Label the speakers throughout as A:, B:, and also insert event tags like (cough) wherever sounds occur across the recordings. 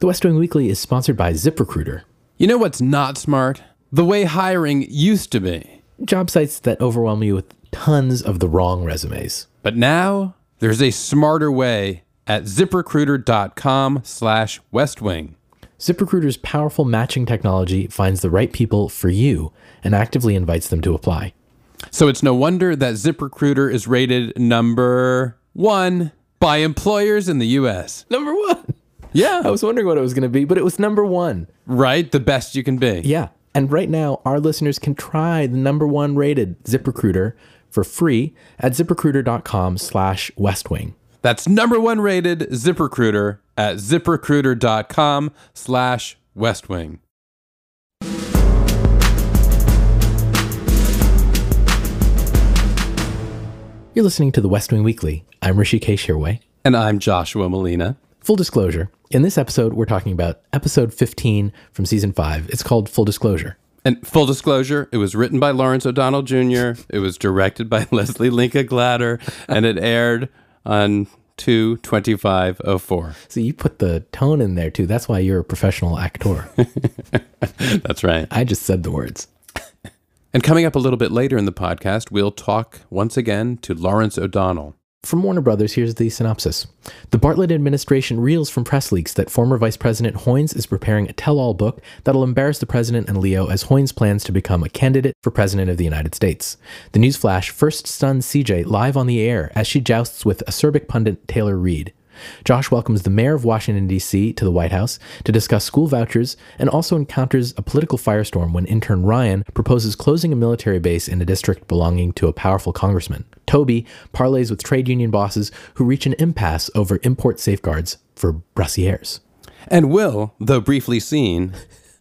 A: The West Wing Weekly is sponsored by ZipRecruiter,
B: You know what's not smart? The way hiring used to be.
A: job sites that overwhelm you with tons of the wrong resumes.
B: But now there's a smarter way at ziprecruiter.com slash westwing.
A: ZipRecruiter's powerful matching technology finds the right people for you and actively invites them to apply.
B: So it's no wonder that ZipRecruiter is rated number one by employers in the US.
A: Number one.
B: Yeah.
A: I was wondering what it was going to be, but it was number one.
B: Right? The best you can be.
A: Yeah. And right now, our listeners can try the number one rated ZipRecruiter for free at ziprecruiter.com slash westwing.
B: That's number one rated ZipRecruiter at ziprecruiter.com slash westwing.
A: You're listening to the West Wing Weekly. I'm Hrishikesh Hirway.
B: And I'm Joshua Malina.
A: Full disclosure, in this episode, we're talking about episode 15 from season 5. It's called Full Disclosure.
B: And full disclosure, it was written by Lawrence O'Donnell Jr., it was directed by (laughs) Leslie Linka Glatter, and it aired on 22504.
A: So you put the tone in there too. That's why you're a professional actor. (laughs)
B: That's right.
A: I just said the words.
B: And coming up a little bit later in the podcast, we'll talk once again to Lawrence O'Donnell.
A: From Warner Brothers, here's the synopsis. The Bartlet administration reels from press leaks that former Vice President Hoynes is preparing a tell all book that'll embarrass the president and Leo as Hoynes plans to become a candidate for president of the United States. The news flash first stuns CJ live on the air as she jousts with acerbic pundit Taylor Reed. Josh welcomes the mayor of Washington, D.C. to the White House to discuss school vouchers and also encounters a political firestorm when intern Ryan proposes closing a military base in a district belonging to a powerful congressman. Toby parlays with trade union bosses who reach an impasse over import safeguards for brassieres.
B: And Will, though briefly seen,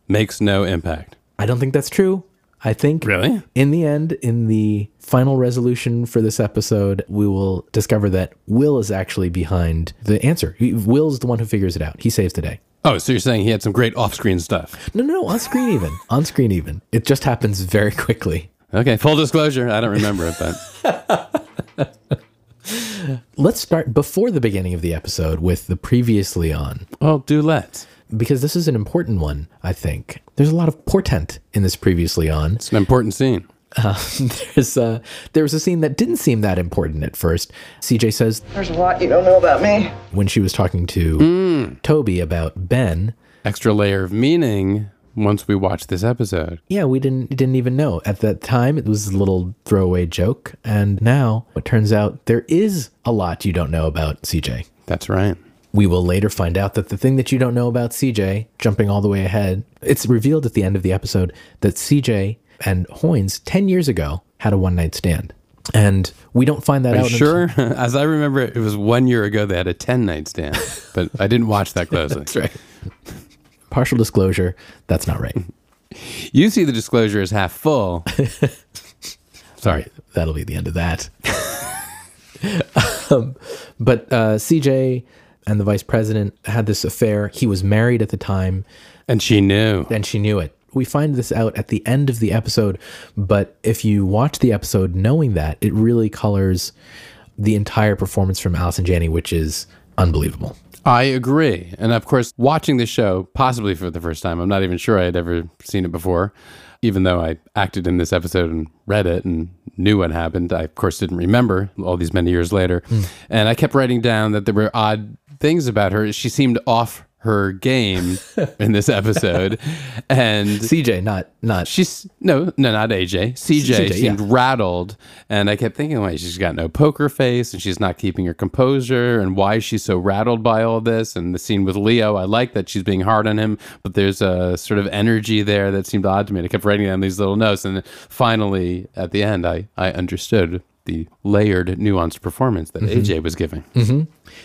B: makes no impact.
A: I don't think that's true. I think
B: Really?
A: in the end, in the final resolution for this episode, we will discover that Will is actually behind the answer. Will's the one who figures it out. He saves the day.
B: Oh, so you're saying he had some great off screen stuff.
A: No, no, no, on screen even. (laughs) on screen even. It just happens very quickly.
B: Okay, full disclosure, I don't remember it, but (laughs)
A: Let's start before the beginning of the episode with the previously on,
B: well, do let's.
A: Because this is an important one, I think. There's a lot of portent in this previously on.
B: It's an important scene. (laughs)
A: There's uh, there was a scene that didn't seem that important at first. CJ says
C: There's a lot you don't know about me.
A: when she was talking to Toby about Ben,
B: Extra layer of meaning once we watch this episode.
A: yeah, we didn't didn't even know at that time. It was a little throwaway joke, and now it turns out there is a lot you don't know about CJ.
B: That's right.
A: We will later find out that the thing that you don't know about CJ, jumping all the way ahead, it's revealed at the end of the episode that CJ and Hoynes 10 years ago had a one night stand. And we don't find that
B: Are
A: out.
B: you
A: until-
B: sure? (laughs) As I remember, it was one year ago they had a 10 night stand, (laughs) but I didn't watch that closely.
A: That's right. Partial disclosure, that's not right.
B: You see the disclosure as half full. (laughs) Sorry.
A: That'll be the end of that. um, but uh, CJ and the vice president had this affair. He was married at the time.
B: And she knew.
A: and she knew it. We find this out at the end of the episode, but if you watch the episode knowing that, it really colors the entire performance from Allison Janney, which is unbelievable.
B: I agree. And of course, watching the show, possibly for the first time, I'm not even sure I had ever seen it before. Even though I acted in this episode and read it and knew what happened, I, of course, didn't remember all these many years later. Hmm. And I kept writing down that there were odd things about her. She seemed off her game (laughs) in this episode. And
A: CJ, not not
B: She's no, no, not AJ. CJ,
A: CJ,
B: seemed
A: yeah.
B: rattled, and I kept thinking, wait, she's got no poker face, and she's not keeping her composure, and why is she so rattled by all this? And the scene with Leo, I like that she's being hard on him, but there's a sort of energy there that seemed odd to me. And I kept writing down these little notes, and finally, at the end, I I understood the layered, nuanced performance that AJ was giving.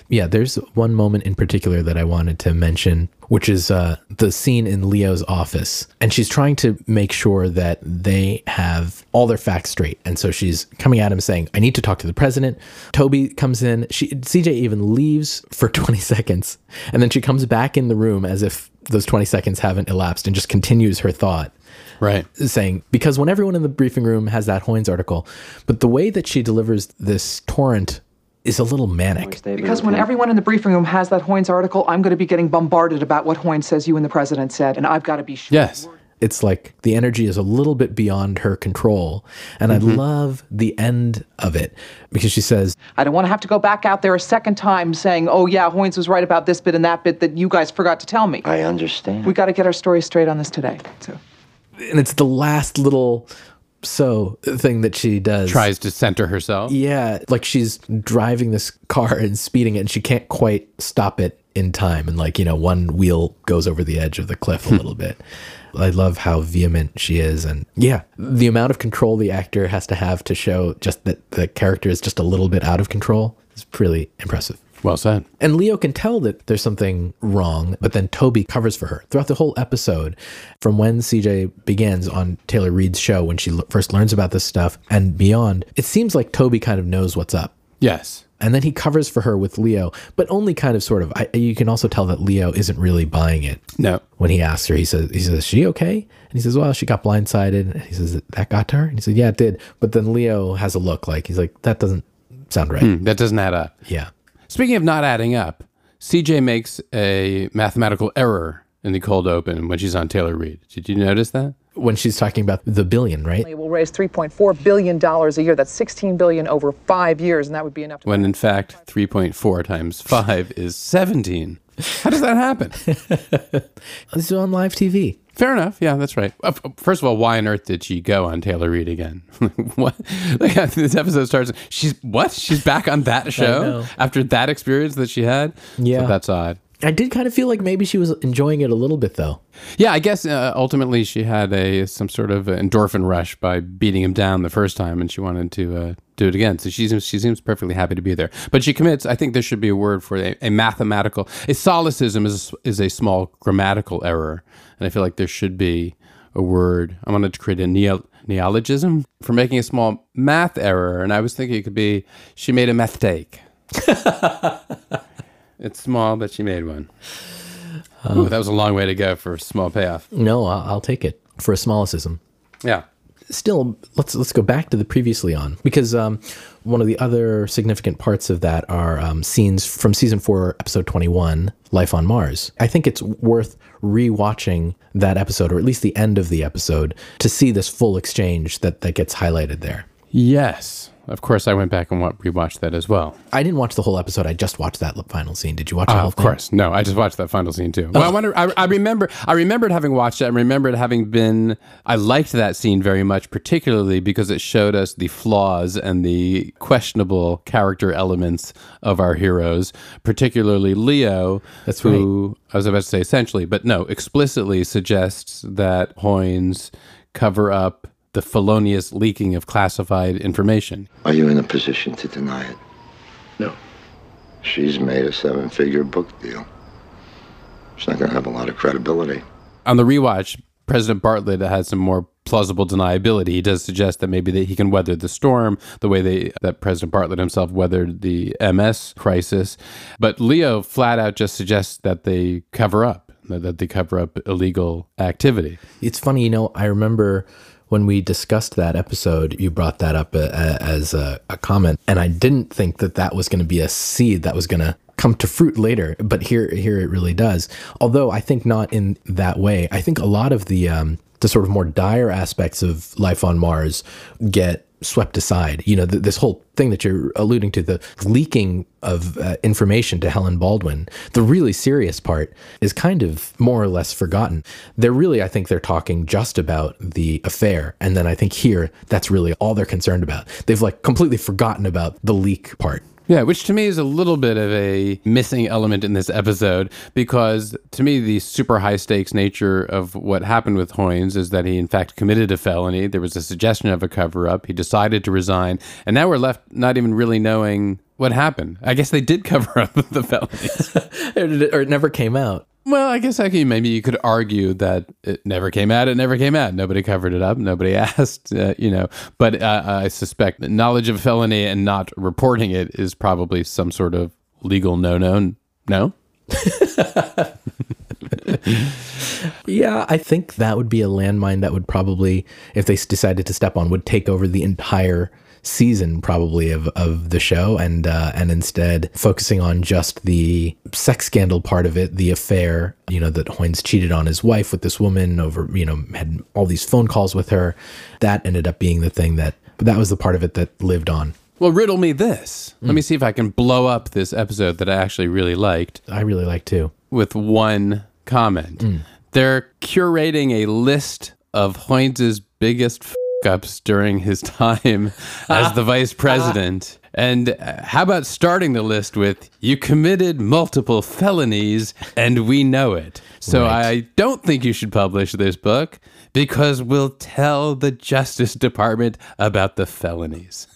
A: Yeah, there's one moment in particular that I wanted to mention, which is uh, the scene in Leo's office. And she's trying to make sure that they have all their facts straight. And so she's coming at him saying, I need to talk to the president. Toby comes in. She, CJ even leaves for (laughs) 20 seconds. And then she comes back in the room as if those 20 seconds haven't elapsed and just continues her thought
B: Right.
A: saying because when everyone in the briefing room has that Hoynes article, but the way that she delivers this torrent is a little manic.
D: Because when everyone in the briefing room has that Hoynes article, I'm going to be getting bombarded about what Hoynes says you and the president said, and I've got to be sure.
B: Yes.
A: It's like the energy is a little bit beyond her control. And I mm-hmm. love the end of it because she says,
D: I don't want to have to go back out there a second time saying, oh, yeah, Hoynes was right about this bit and that bit that you guys forgot to tell me.
C: I understand.
D: We got to get our story straight on this today. So.
A: And it's the last little so thing that she does.
B: Tries to center herself.
A: Yeah, like she's driving this car and speeding it, and she can't quite stop it in time. And like, you know, one wheel goes over the edge of the cliff a hmm. little bit. I love how vehement she is. And yeah, the amount of control the actor has to have to show just that the character is just a little bit out of control is really impressive.
B: Well said.
A: And Leo can tell that there's something wrong, but then Toby covers for her throughout the whole episode from when CJ begins on Taylor Reed's show when she l- first learns about this stuff and beyond. It seems like Toby kind of knows what's up.
B: Yes.
A: And then he covers for her with Leo, but only kind of sort of. I, you can also tell that Leo isn't really buying it.
B: No.
A: When he asks her, he says, "He says, is she okay?" And he says, "Well, she got blindsided." And he says, "That got to her." And he said, "Yeah, it did." But then Leo has a look like he's like, "That doesn't sound right."
B: Hmm, that doesn't add up.
A: Yeah.
B: Speaking of not adding up, CJ makes a mathematical error in the cold open when she's on Taylor Reed. Did you notice that?
A: When she's talking about the billion, right?
D: We'll raise 3.4 billion dollars a year. That's 16 billion over five years, and that would be enough. To
B: When in fact, 3.4 times 5 is 17. How does that happen? (laughs)
A: This is on live TV.
B: Fair enough. Yeah, that's right. First of all, why on earth did she go on Taylor Reed again? (laughs) what? Like, (laughs) this episode starts. She's what? She's back on that show after that experience that she had.
A: Yeah.
B: so that's odd.
A: I did kind of feel like maybe she was enjoying it a little bit, though.
B: Yeah, I guess uh, ultimately she had a some sort of endorphin rush by beating him down the first time, and she wanted to uh, do it again. So she seems she seems perfectly happy to be there. But she commits. I think there should be a word for a, a mathematical. A solecism is is a small grammatical error, and I feel like there should be a word. I wanted to create a neo, neologism for making a small math error, and I was thinking it could be she made a mistake. (laughs) it's small, but she made one. Ooh, that was a long way to go for a small payoff.
A: No, I'll, I'll take it for a smallicism.
B: Yeah.
A: Still, let's let's go back to the previously on because um, one of the other significant parts of that are um, scenes from season four, episode twenty-one, "Life on Mars." I think it's worth rewatching that episode, or at least the end of the episode, to see this full exchange that that gets highlighted there.
B: Yes. Of course, I went back and wa- rewatched that as well.
A: I didn't watch the whole episode. I just watched that final scene. Did you watch the
B: Oh,
A: whole
B: of
A: thing?
B: course. No, I just watched that final scene too. Well, I oh. wonder. I, I remember. I remembered having watched it. I remembered having been. I liked that scene very much, particularly because it showed us the flaws and the questionable character elements of our heroes, particularly Leo.
A: That's
B: who I was about to say essentially, but no, explicitly suggests that Hoynes cover up the felonious leaking of classified information.
E: Are you in a position to deny it?
C: No.
E: She's made a seven figure book deal. She's not going to have a lot of credibility.
B: on the rewatch, President Bartlet has some more plausible deniability. He does suggest that maybe that he can weather the storm the way they, that President Bartlet himself weathered the MS crisis. But Leo flat out just suggests that they cover up, that that they cover up illegal activity.
A: It's funny, you know, I remember when we discussed that episode, you brought that up uh, uh, as a, a comment, and I didn't think that that was going to be a seed that was going to come to fruit later, but here here it really does. Although I think not in that way. I think a lot of the um, the sort of more dire aspects of life on Mars get swept aside. You know, th- this whole thing that you're alluding to, the leaking of uh, information to Helen Baldwin, the really serious part is kind of more or less forgotten. They're really, I think, they're talking just about the affair. And then I think here, that's really all they're concerned about. They've like completely forgotten about the leak part.
B: Yeah, which to me is a little bit of a missing element in this episode because to me, the super high stakes nature of what happened with Hoynes is that he, in fact, committed a felony. There was a suggestion of a cover up. He decided to resign. And now we're left not even really knowing what happened. I guess they did (laughs) cover up the felonies. (laughs)
A: or it never came out.
B: Well, I guess I could, maybe you could argue that it never came out. It never came out. Nobody covered it up. Nobody (laughs) asked, uh, you know. But uh, I suspect that knowledge of felony and not reporting it is probably some sort of legal no no. (laughs) No?
A: Yeah, I think that would be a landmine that would probably, if they decided to step on, would take over the entire season probably of, of the show and uh, and instead focusing on just the sex scandal part of it, the affair, you know, that Hoynes cheated on his wife with this woman over, you know, had all these phone calls with her. That ended up being the thing that but that was the part of it that lived on.
B: Well, riddle me this. Let me see if I can blow up this episode that I actually really liked
A: I really like too.
B: with one comment. They're curating a list of Hoynes' biggest f- ups during his (laughs) time as the vice president. And uh, how about starting the list with you committed multiple felonies and we know it. So
A: Right.
B: I don't think you should publish this book because we'll tell the Justice Department about the felonies.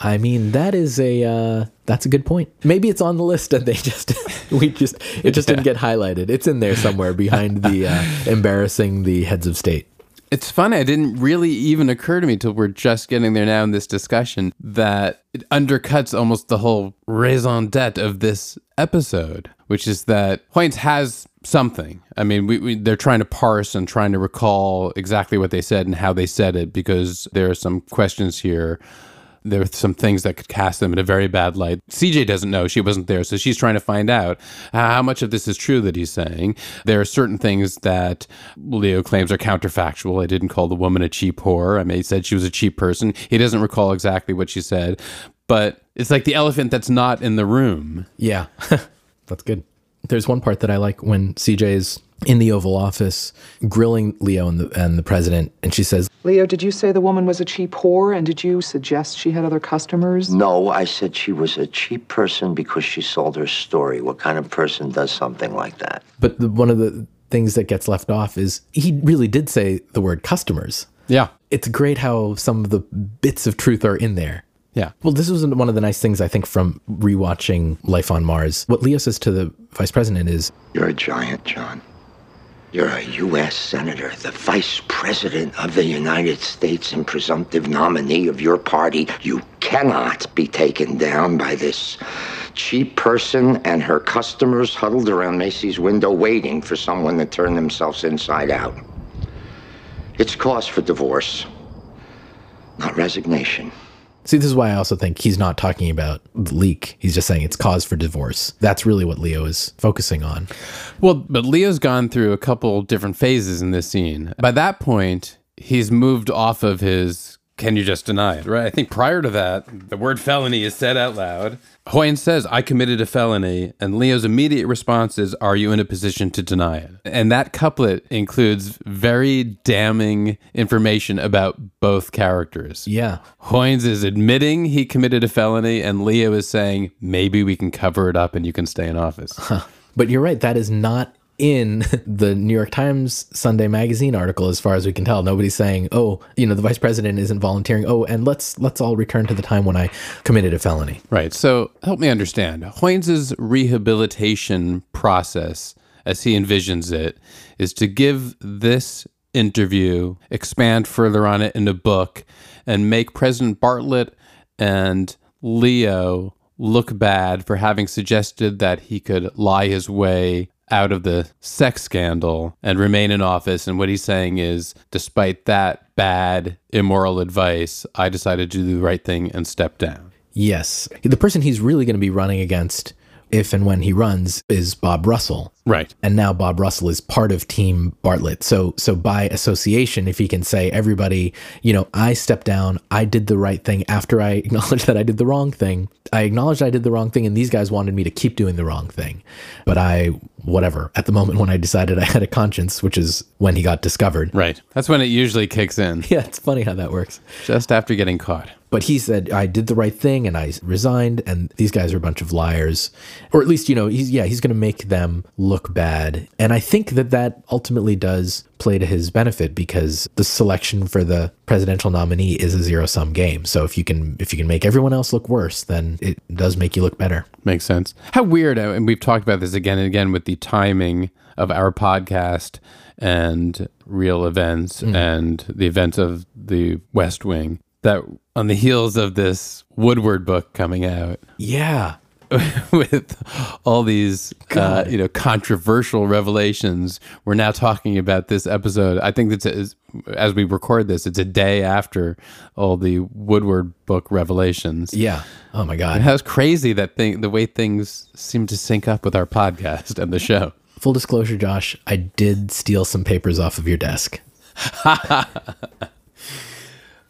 A: I mean, that is a uh, that's a good point. Maybe it's on the list and they just (laughs) we just it just didn't get highlighted. It's in there somewhere behind the uh, (laughs) embarrassing the heads of state.
B: It's funny. It didn't really even occur to me till we're just getting there now in this discussion that it undercuts almost the whole raison d'etre of this episode, which is that Hoynes has something. I mean, we, we, they're trying to parse and trying to recall exactly what they said and how they said it because there are some questions here there are some things that could cast them in a very bad light. CJ doesn't know. She wasn't there. So she's trying to find out how much of this is true that he's saying. There are certain things that Leo claims are counterfactual. I didn't call the woman a cheap whore. I mean, he said she was a cheap person. He doesn't recall exactly what she said. But it's like the elephant that's not in the room.
A: Yeah, (laughs) that's good. There's one part that I like when CJ is in the Oval Office grilling Leo and the and the president, and she says,
D: Leo, did you say the woman was a cheap whore? And did you suggest she had other customers?
E: No, I said she was a cheap person because she sold her story. What kind of person does something like that?
A: but the, one of the things that gets left off is he really did say the word customers.
B: Yeah.
A: It's great how some of the bits of truth are in there.
B: Yeah.
A: Well, this was one of the nice things I think from rewatching Life on Mars. What Leo says to the vice president is,
E: You're a giant, John. You're a U.S. Senator, the Vice President of the United States and presumptive nominee of your party. You cannot be taken down by this cheap person and her customers huddled around Macy's window waiting for someone to turn themselves inside out. It's cause for divorce, not resignation.
A: See, this is why I also think he's not talking about the leak. He's just saying it's cause for divorce. That's really what Leo is focusing on.
B: Well, but Leo's gone through a couple different phases in this scene. By that point, he's moved off of his can you just deny it, right? I think prior to that, the word felony is said out loud. Hoynes says, I committed a felony, and Leo's immediate response is, Are you in a position to deny it? And that couplet includes very damning information about both characters.
A: Yeah.
B: Hoynes is admitting he committed a felony, and Leo is saying, Maybe we can cover it up and you can stay in office.
A: But you're right, that is not in (laughs) the New York Times Sunday magazine article as far as we can tell. Nobody's saying, "Oh, you know, the vice president isn't volunteering. Oh, and let's let's all return to the time when I committed a felony."
B: Right. So help me understand. Hoynes' rehabilitation process, as he envisions it, is to give this interview, expand further on it in a book, and make President Bartlet and Leo look bad for having suggested that he could lie his way out of the sex scandal and remain in office. And what he's saying is, despite that bad, immoral advice, I decided to do the right thing and step down.
A: Yes. The person he's really going to be running against if and when he runs is Bob Russell.
B: Right.
A: and now Bob Russell is part of Team Bartlet. So so by association, if he can say everybody, you know, I stepped down, I did the right thing after I (laughs) acknowledged that I did the wrong thing. I acknowledged I did the wrong thing, and these guys wanted me to keep doing the wrong thing. But I, whatever. At the moment when I decided I (laughs) had a conscience, which is when he got discovered.
B: Right. That's when it usually kicks in, (laughs)
A: Yeah, it's funny how that works.
B: just after getting caught.
A: But he said I did the right thing and I resigned, and these guys are a bunch of liars, or at least you know he's yeah he's going to make them look bad, and I think that that ultimately does play to his benefit because the selection for the presidential nominee is a zero sum game. So if you can if you can make everyone else look worse, then it does make you look better.
B: Makes sense. How weird, uh, and we've talked about this again and again with the timing of our podcast and real events and the events of the West Wing. That on the heels of this Woodward book coming out, (laughs)
A: Yeah,
B: with all these uh, you know controversial revelations. We're now talking about this episode. I think that's as, as we record this, it's a day after all the Woodward book revelations.
A: Yeah. Oh my God.
B: That's crazy that thing the way things seem to sync up with our podcast and the show.
A: Full disclosure, Josh, I did steal some papers off of your desk. (laughs)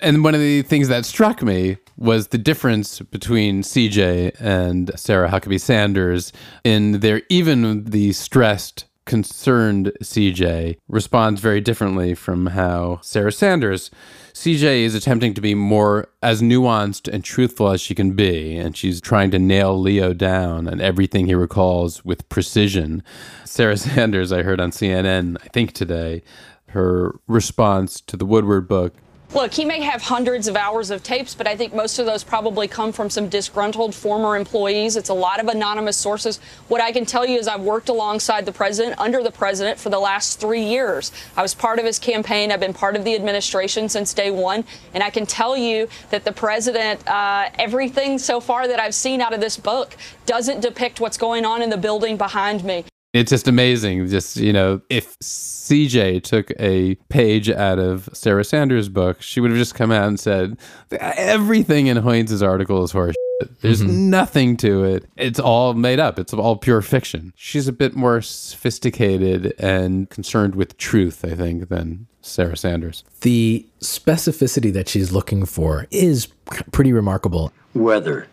B: And one of the things that struck me was the difference between CJ and Sarah Huckabee Sanders in their even the stressed concerned CJ responds very differently from how Sarah Sanders CJ is attempting to be more as nuanced and truthful as she can be, and she's trying to nail Leo down and everything he recalls with precision. Sarah (laughs) Sanders, I heard on CNN, I think today, her response to the Woodward book
F: Look, he may have hundreds of hours of tapes, but I think most of those probably come from some disgruntled former employees. It's a lot of anonymous sources. What I can tell you is I've worked alongside the president, under the president, for the last three years. I was part of his campaign. I've been part of the administration since day one. And I can tell you that the president, uh, everything so far that I've seen out of this book, doesn't depict what's going on in the building behind me.
B: It's just amazing. Just, you know, if CJ took a page out of Sarah Sanders' book, she would have just come out and said, everything in Hoynes' article is horse. shit. There's mm-hmm. nothing to it. It's all made up. It's all pure fiction. She's a bit more sophisticated and concerned with truth, I think, than Sarah Sanders.
A: The specificity that she's looking for is pretty remarkable.
G: Weather.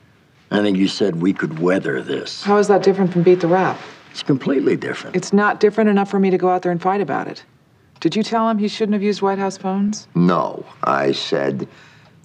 G: I think you said we could weather this.
D: How is that different from Beat the Rap?
G: It's completely different.
D: It's not different enough for me to go out there and fight about it. Did you tell him he shouldn't have used White House phones?
E: No, I said,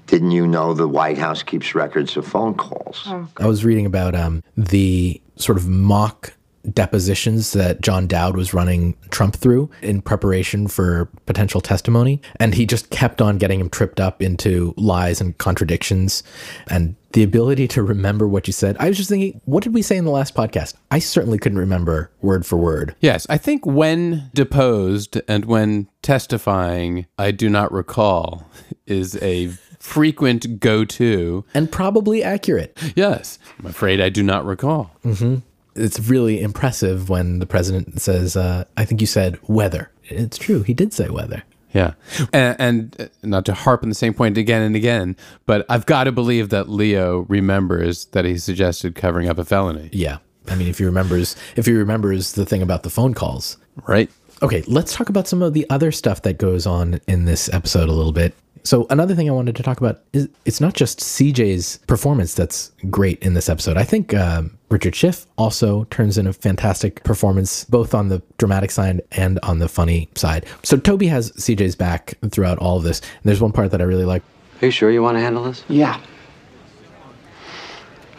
E: didn't you know the White House keeps records of phone calls?
A: I was reading about um, the sort of mock depositions that John Dowd was running Trump through in preparation for potential testimony. And he just kept on getting him tripped up into lies and contradictions and the ability to remember what you said. I was just thinking, what did we say in the last podcast? I certainly couldn't remember word for word.
B: Yes, I think when deposed and when testifying, I do not recall (laughs) is a frequent go to.
A: And probably accurate.
B: Yes, I'm afraid I do not recall. Mm-hmm.
A: It's really impressive when the president says, uh, I think you said weather. It's true. He did say weather.
B: Yeah. And, and uh, not to harp on the same point again and again, but I've got to believe that Leo remembers that he suggested covering up a felony,
A: Yeah. I mean, if he remembers, if he remembers the thing about the phone calls.
B: right?
A: Okay, let's talk about some of the other stuff that goes on in this episode a little bit. So another thing I wanted to talk about is it's not just CJ's performance that's great in this episode. I think um, Richard Schiff also turns in a fantastic performance, both on the dramatic side and on the funny side. So Toby has CJ's back throughout all of this. And there's one part that I really like.
H: Are you sure you want to handle this?
D: Yeah.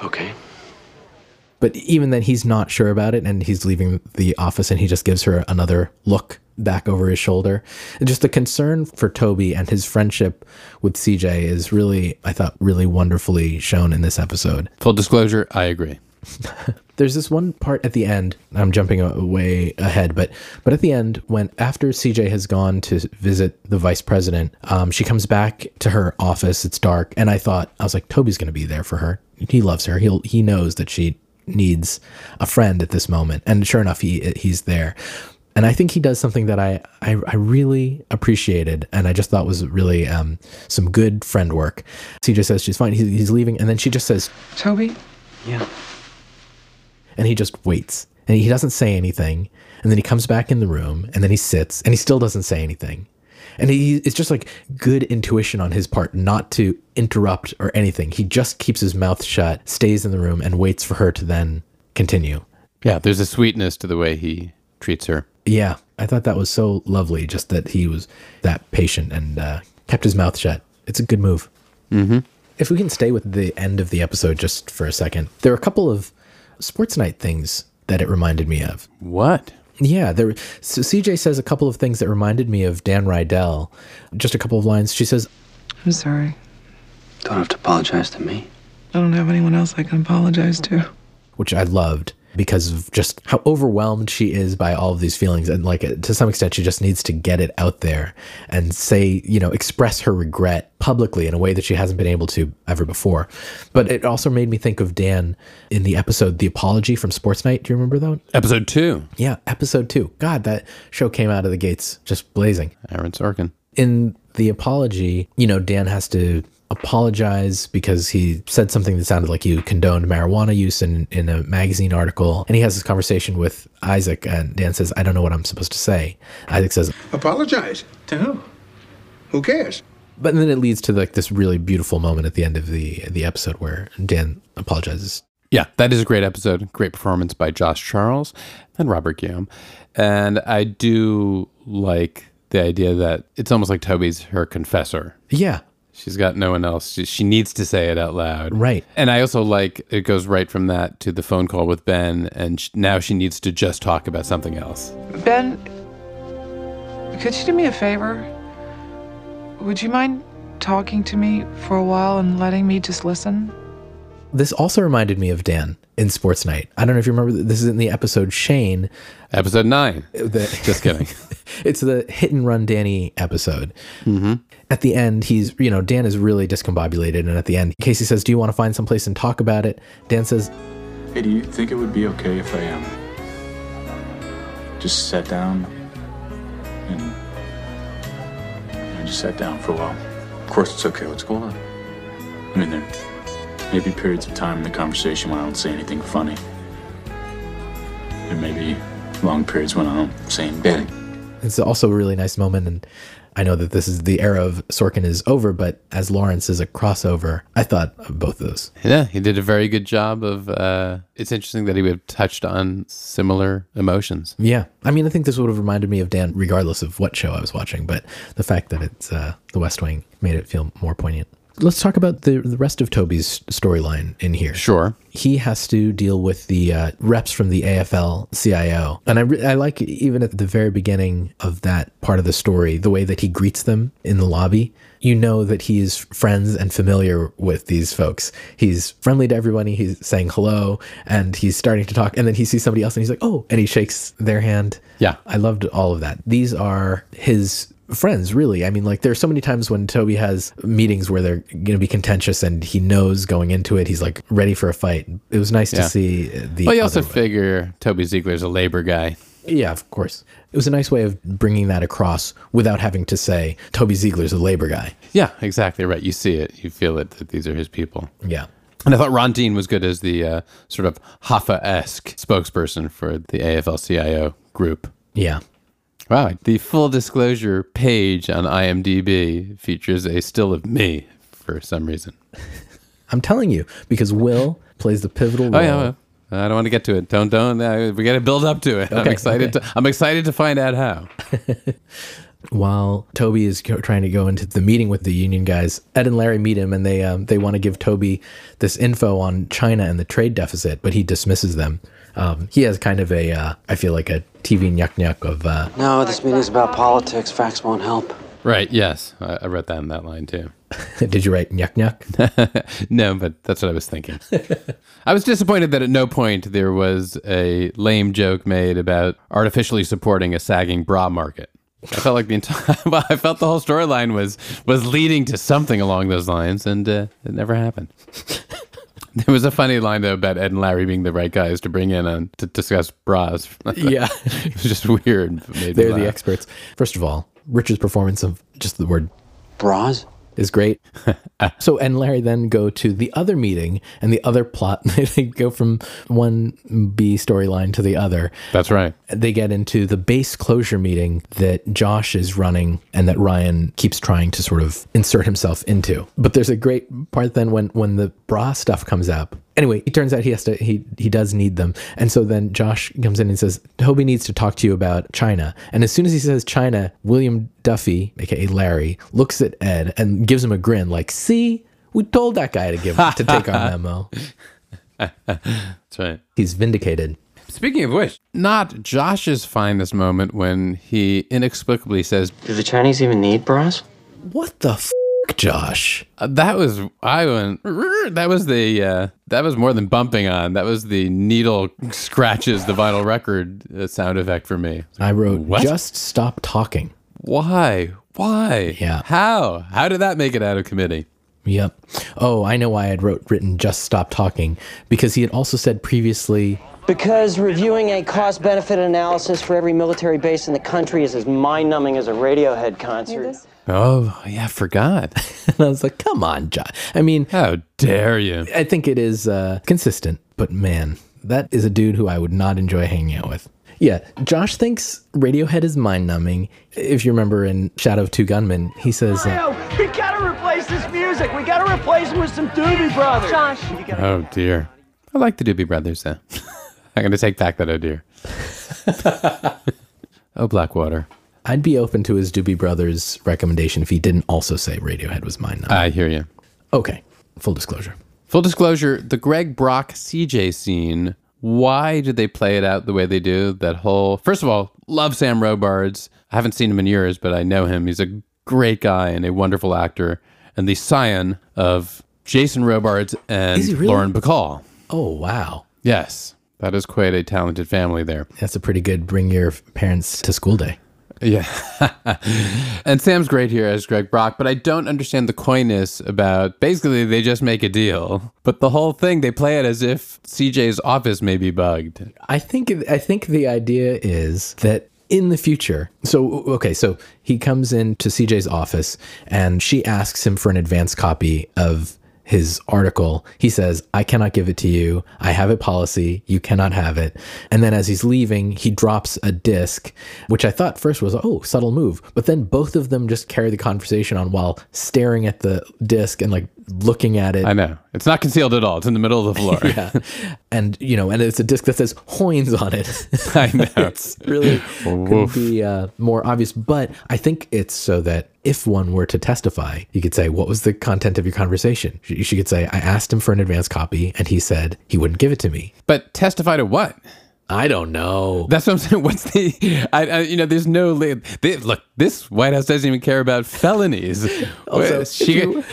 H: Okay.
A: But even then, he's not sure about it, and he's leaving the office, and he just gives her another look back over his shoulder. And just the concern for Toby and his friendship with CJ is really, I thought, really wonderfully shown in this episode.
B: Full disclosure, I agree. (laughs)
A: There's this one part at the end. I'm jumping way ahead, but but at the end, when after CJ has gone to visit the vice president, um, she comes back to her office. It's dark, and I thought I was like, Toby's going to be there for her. He loves her. He'll he knows that she needs a friend at this moment, and sure enough, he he's there. And I think he does something that I, I, I really appreciated, and I just thought was really um, some good friend work. So he just says she's fine. He's, he's leaving, and then she just says,
D: Toby?
H: Yeah.
A: and he just waits and he doesn't say anything and then he comes back in the room and then he sits and he still doesn't say anything and he it's just like good intuition on his part not to interrupt or anything he just keeps his mouth shut stays in the room and waits for her to then continue
B: Yeah, there's a sweetness to the way he treats her.
A: Yeah i thought that was so lovely just that he was that patient and uh, kept his mouth shut it's a good move mm-hmm. if we can stay with the end of the episode just for a second there are a couple of sports night things that it reminded me of
B: What?
A: Yeah, there. So CJ says a couple of things that reminded me of Dan Rydell. Just a couple of lines. She says,
D: I'm sorry.
H: Don't have to apologize to me.
D: I don't have anyone else I can apologize to.
A: which I loved. Because of just how overwhelmed she is by all of these feelings. And like to some extent, she just needs to get it out there and say, you know, express her regret publicly in a way that she hasn't been able to ever before. But it also made me think of Dan in the episode The Apology from Sports Night. Do you remember that?
B: Episode two.
A: Yeah, episode two. God, that show came out of the gates just blazing.
B: Aaron Sorkin.
A: In The Apology, you know, Dan has to apologize because he said something that sounded like he condoned marijuana use in, in a magazine article. And he has this conversation with Isaac, and Dan says, I don't know what I'm supposed to say. Isaac says,
I: Apologize? To who? Who cares?
A: But then it leads to like this really beautiful moment at the end of the the episode where Dan apologizes.
B: Yeah, that is a great episode. Great performance by Josh Charles and Robert Guillaume. And I do like the idea that it's almost like Toby's her confessor.
A: Yeah.
B: She's got no one else. She, she needs to say it out loud.
A: Right.
B: And I also like it goes right from that to the phone call with Ben. And sh- now she needs to just talk about something else.
D: Ben, could you do me a favor? Would you mind talking to me for a while and letting me just listen?
A: This also reminded me of Dan in Sports Night. I don't know if you remember. This is in the episode Shane.
B: Episode nine. (laughs)
A: The,
B: Just kidding. (laughs)
A: it's the hit and run Danny episode. Mm-hmm. At the end, he's, you know, Dan is really discombobulated. And at the end, Casey says, Do you want to find someplace and talk about it? Dan says,
J: Hey, do you think it would be okay if I um just sat down and I just sat down for a while? Of course it's okay. What's going on? I mean, there may be periods of time in the conversation when I don't say anything funny. There may be long periods when I don't say anything.
A: It's also a really nice moment. And I know that this is the era of Sorkin is over, but as Lawrence is a crossover, I thought of both of those.
B: Yeah, he did a very good job of. Uh, it's interesting that he would have touched on similar emotions.
A: Yeah. I mean, I think this would have reminded me of Dan, regardless of what show I was watching, but the fact that it's uh, The West Wing made it feel more poignant. Let's talk about the, the rest of Toby's storyline in here.
B: Sure.
A: He has to deal with the uh, reps from the AFL CIO. And I, re- I like even at the very beginning of that part of the story, the way that he greets them in the lobby. You know that he is friends and familiar with these folks. He's friendly to everybody. He's saying hello and he's starting to talk. And then he sees somebody else and he's like, oh, and he shakes their hand.
B: Yeah.
A: I loved all of that. These are his friends really i mean like there's so many times when toby has meetings where they're going to be contentious and he knows going into it he's like ready for a fight it was nice
B: Yeah.
A: to see the
B: Well, you also
A: other-
B: figure Toby Ziegler's a labor guy.
A: yeah of course it was a nice way of bringing that across without having to say toby ziegler's a labor guy
B: Yeah, exactly right. You see it, you feel it that these are his people.
A: yeah
B: And I thought Ron Dean was good as the uh, sort of Hoffa esque spokesperson for the AFL CIO group.
A: yeah
B: Wow. The full disclosure page on IMDb features a still of me for some reason. (laughs)
A: i'm telling you because will plays the pivotal role
B: Oh, yeah. well, I don't want to get to it. Don't, don't. Uh, we got to build up to it. I'm excited.
A: okay.
B: To, I'm excited to find out how. (laughs)
A: while Toby is go- trying to go into the meeting with the union guys, Ed and Larry meet him and they um, they want to give Toby this info on China and the trade deficit, but he dismisses them. Um, he has kind of a, uh, I feel like a TV nyuk nyuk of, uh,
H: No, this meeting's about politics. Facts won't help.
B: Right. Yes. I, I wrote that in that line too. (laughs)
A: did you write nyuk nyuk? (laughs)
B: no, but that's what I was thinking. (laughs) I was disappointed that at no point there was a lame joke made about artificially supporting a sagging bra market. I felt like the entire, well, I felt the whole storyline was was leading to something along those lines, and uh, it never happened. (laughs) there was a funny line though about Ed and Larry being the right guys to bring in on to discuss bras. (laughs)
A: Yeah.
B: it was just weird. Made
A: They're the experts. First of all, Richard's performance of just the word
H: Bras?
A: Is great. (laughs) so and Larry then go to the other meeting and the other plot. (laughs) they go from one B storyline to the other.
B: That's right.
A: They get into the base closure meeting that Josh is running and that Ryan keeps trying to sort of insert himself into. But there's a great part then when when the bra stuff comes up. Anyway, it turns out he has to he he does need them. And so then Josh comes in and says, Toby needs to talk to you about China. And as soon as he says China, William Duffy, aka Larry, looks at Ed and gives him a grin like, see, we told that guy to give (laughs) to take our memo.
B: That's right.
A: He's vindicated.
B: Speaking of which, not Josh's finest moment when he inexplicably says,
H: Do the Chinese even need bras?
A: What the f- work, Josh.
B: Uh, that was I went. That was the uh, that was more than bumping on. That was the needle scratches the vinyl record uh, sound effect for me.
A: I wrote,
B: What?
A: just stop talking.
B: Why? Why?
A: Yeah.
B: How? How did that make it out of committee?
A: Yep. Oh, I know why I had wrote written just stop talking because he had also said previously
K: Because reviewing a cost benefit analysis for every military base in the country is as mind numbing as a Radiohead concert.
B: Oh, yeah, I forgot. (laughs)
A: and I was like, come on, Josh. I mean,
B: How dare you?
A: I think it is uh, consistent, but man, that is a dude who I would not enjoy hanging out with. Yeah, Josh thinks Radiohead is mind numbing. If you remember in Shadow of Two Gunmen, he says, uh,
K: we gotta replace this music. We gotta replace it with some Doobie Brothers. Josh.
B: Oh dear. I like the Doobie Brothers though. (laughs) I'm gonna take back that oh dear. (laughs) oh Blackwater.
A: I'd be open to his Doobie Brothers recommendation if he didn't also say Radiohead was mine. numbing.
B: I hear you.
A: okay, full disclosure.
B: Full disclosure, the Greg Brock CJ scene, why did they play it out the way they do? That whole First of all, love Sam Robards. I haven't seen him in years, but I know him. He's a great guy and a wonderful actor. And the scion of Jason Robards and
A: really?
B: Lauren Bacall.
A: Oh, wow.
B: Yes. That is quite a talented family there.
A: That's a pretty good bring your parents to school day.
B: Yeah. (laughs) and Sam's great here as Greg Brock, but I don't understand the coyness about basically they just make a deal. But the whole thing, they play it as if CJ's office may be bugged.
A: I think I think the idea is that in the future. So okay, so he comes into CJ's office and she asks him for an advance copy of his article. He says, "I cannot give it to you. I have a policy. You cannot have it." And then as he's leaving, he drops a disc, which I thought first was, "Oh, subtle move." But then both of them just carry the conversation on while staring at the disc and like looking at it.
B: I know. It's not concealed at all. It's in the middle of the (laughs) floor.
A: yeah. And you know, and it's a disc that says Hoynes on it. (laughs)
B: I know. (laughs)
A: it's really could be uh, more obvious, but I think it's so that if one were to testify, you could say, "What was the content of your conversation?" She, she could say, "I asked him for an advance copy, and he said he wouldn't give it to me."
B: But testify to what?
A: I don't know.
B: That's what I'm saying. What's the, I, I you know, there's no, they, look, this White House doesn't even care about felonies.
A: Also,
B: she,
A: you-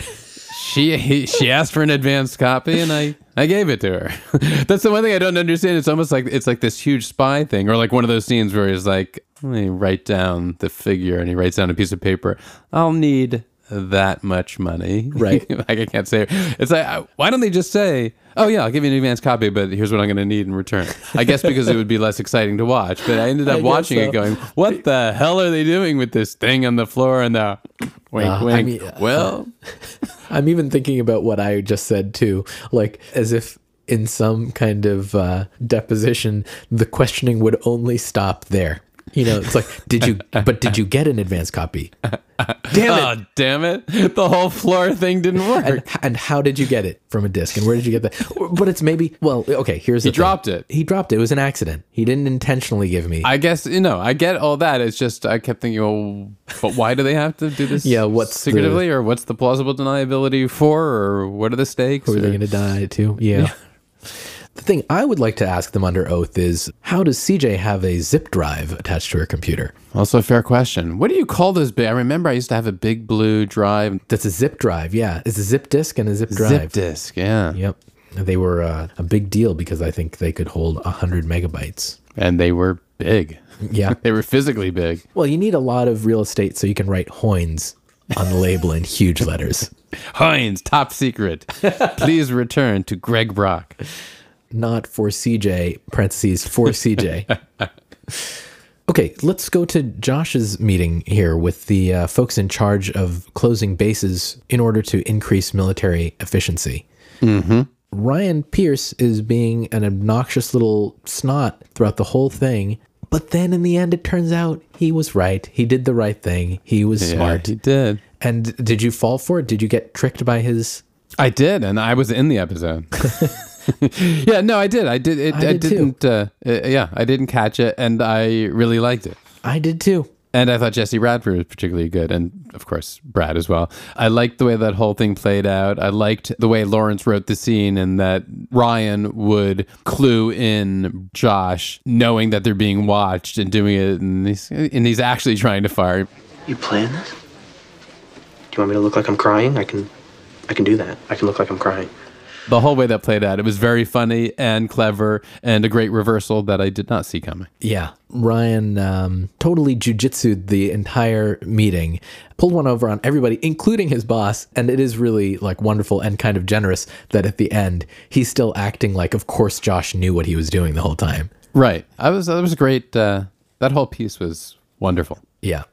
B: she, she asked for an advance copy and I, I gave it to her. (laughs) That's the one thing I don't understand. It's almost like, it's like this huge spy thing or like one of those scenes where he's like, let me write down the figure and he writes down a piece of paper. I'll need that much money.
A: Right. (laughs)
B: like I can't say, it's like, why don't they just say, oh yeah, I'll give you an advance copy, but here's what I'm going to need in return. I guess (laughs) because it would be less exciting to watch, but I ended up
A: guess
B: watching
A: so.
B: it going, what the hell are they doing with this thing on the floor? And the wink,
A: Uh, I
B: wink.
A: mean, uh,
B: well, (laughs)
A: I'm even thinking about what I just said too, like as if in some kind of uh, deposition, the questioning would only stop there. You know, it's like, did you? (laughs) But did you get an advance copy? Damn uh, it!
B: oh, damn it. The whole floor thing didn't work.
A: and, and how did you get it from a disc and where did you get that but it's maybe well okay here's the
B: He
A: thing.
B: dropped it.
A: he dropped it it was an accident he didn't intentionally give me
B: I guess you know. I get all that. It's just I kept thinking, well, but why do they have to do this? (laughs)
A: Yeah, what's the-
B: secretively, or what's the plausible deniability for, or what are the stakes?
A: were they going to die too yeah. The thing i would like to ask them under oath is how does cj have a zip drive attached to her computer
B: Also, a fair question. What do you call those? Big? I remember I used to have a big blue drive,
A: that's a zip drive yeah it's a zip disk and a zip drive
B: zip disk. Yeah,
A: yep they were uh, a big deal because i think they could hold 100 megabytes
B: and they were big.
A: yeah (laughs)
B: They were physically big.
A: well you need a lot of real estate so you can write hoynes on the label in huge letters (laughs)
B: Heinz, top secret. (laughs) Please return to Greg Brock.
A: Not for CJ, parentheses, for CJ. (laughs) okay, let's go to Josh's meeting here with the uh, folks in charge of closing bases in order to increase military efficiency.
B: Mm-hmm.
A: Ryan Pierce is being an obnoxious little snot throughout the whole thing. But then in the end, it turns out he was right. He did the right thing. He was
B: Yeah,
A: smart.
B: he did.
A: And did you fall for it? Did you get tricked by his?
B: I did, and I was in the episode. (laughs) (laughs) yeah, no, I did. I did. It,
A: I
B: I,
A: did too.
B: didn't. Uh, uh, yeah, I didn't catch it, and I really liked it.
A: I did too.
B: And I thought Jesse Bradford was particularly good, and of course Brad as well. I liked the way that whole thing played out. I liked the way Lawrence wrote the scene, and that Ryan would clue in Josh, knowing that they're being watched and doing it, and he's and he's actually trying to fire.
G: You plan this?
L: Do you want me to look like I'm crying? I can, I can do that. I can look like I'm crying.
B: The whole way that played out, it was very funny and clever and a great reversal that I did not see coming.
A: Yeah. Ryan um, totally jujitsued the entire meeting, pulled one over on everybody, including his boss. And it is really like wonderful and kind of generous that at the end, he's still acting like, of course, Josh knew what he was doing the whole time.
B: Right. I was, that was great. Uh, that whole piece was wonderful.
A: Yeah.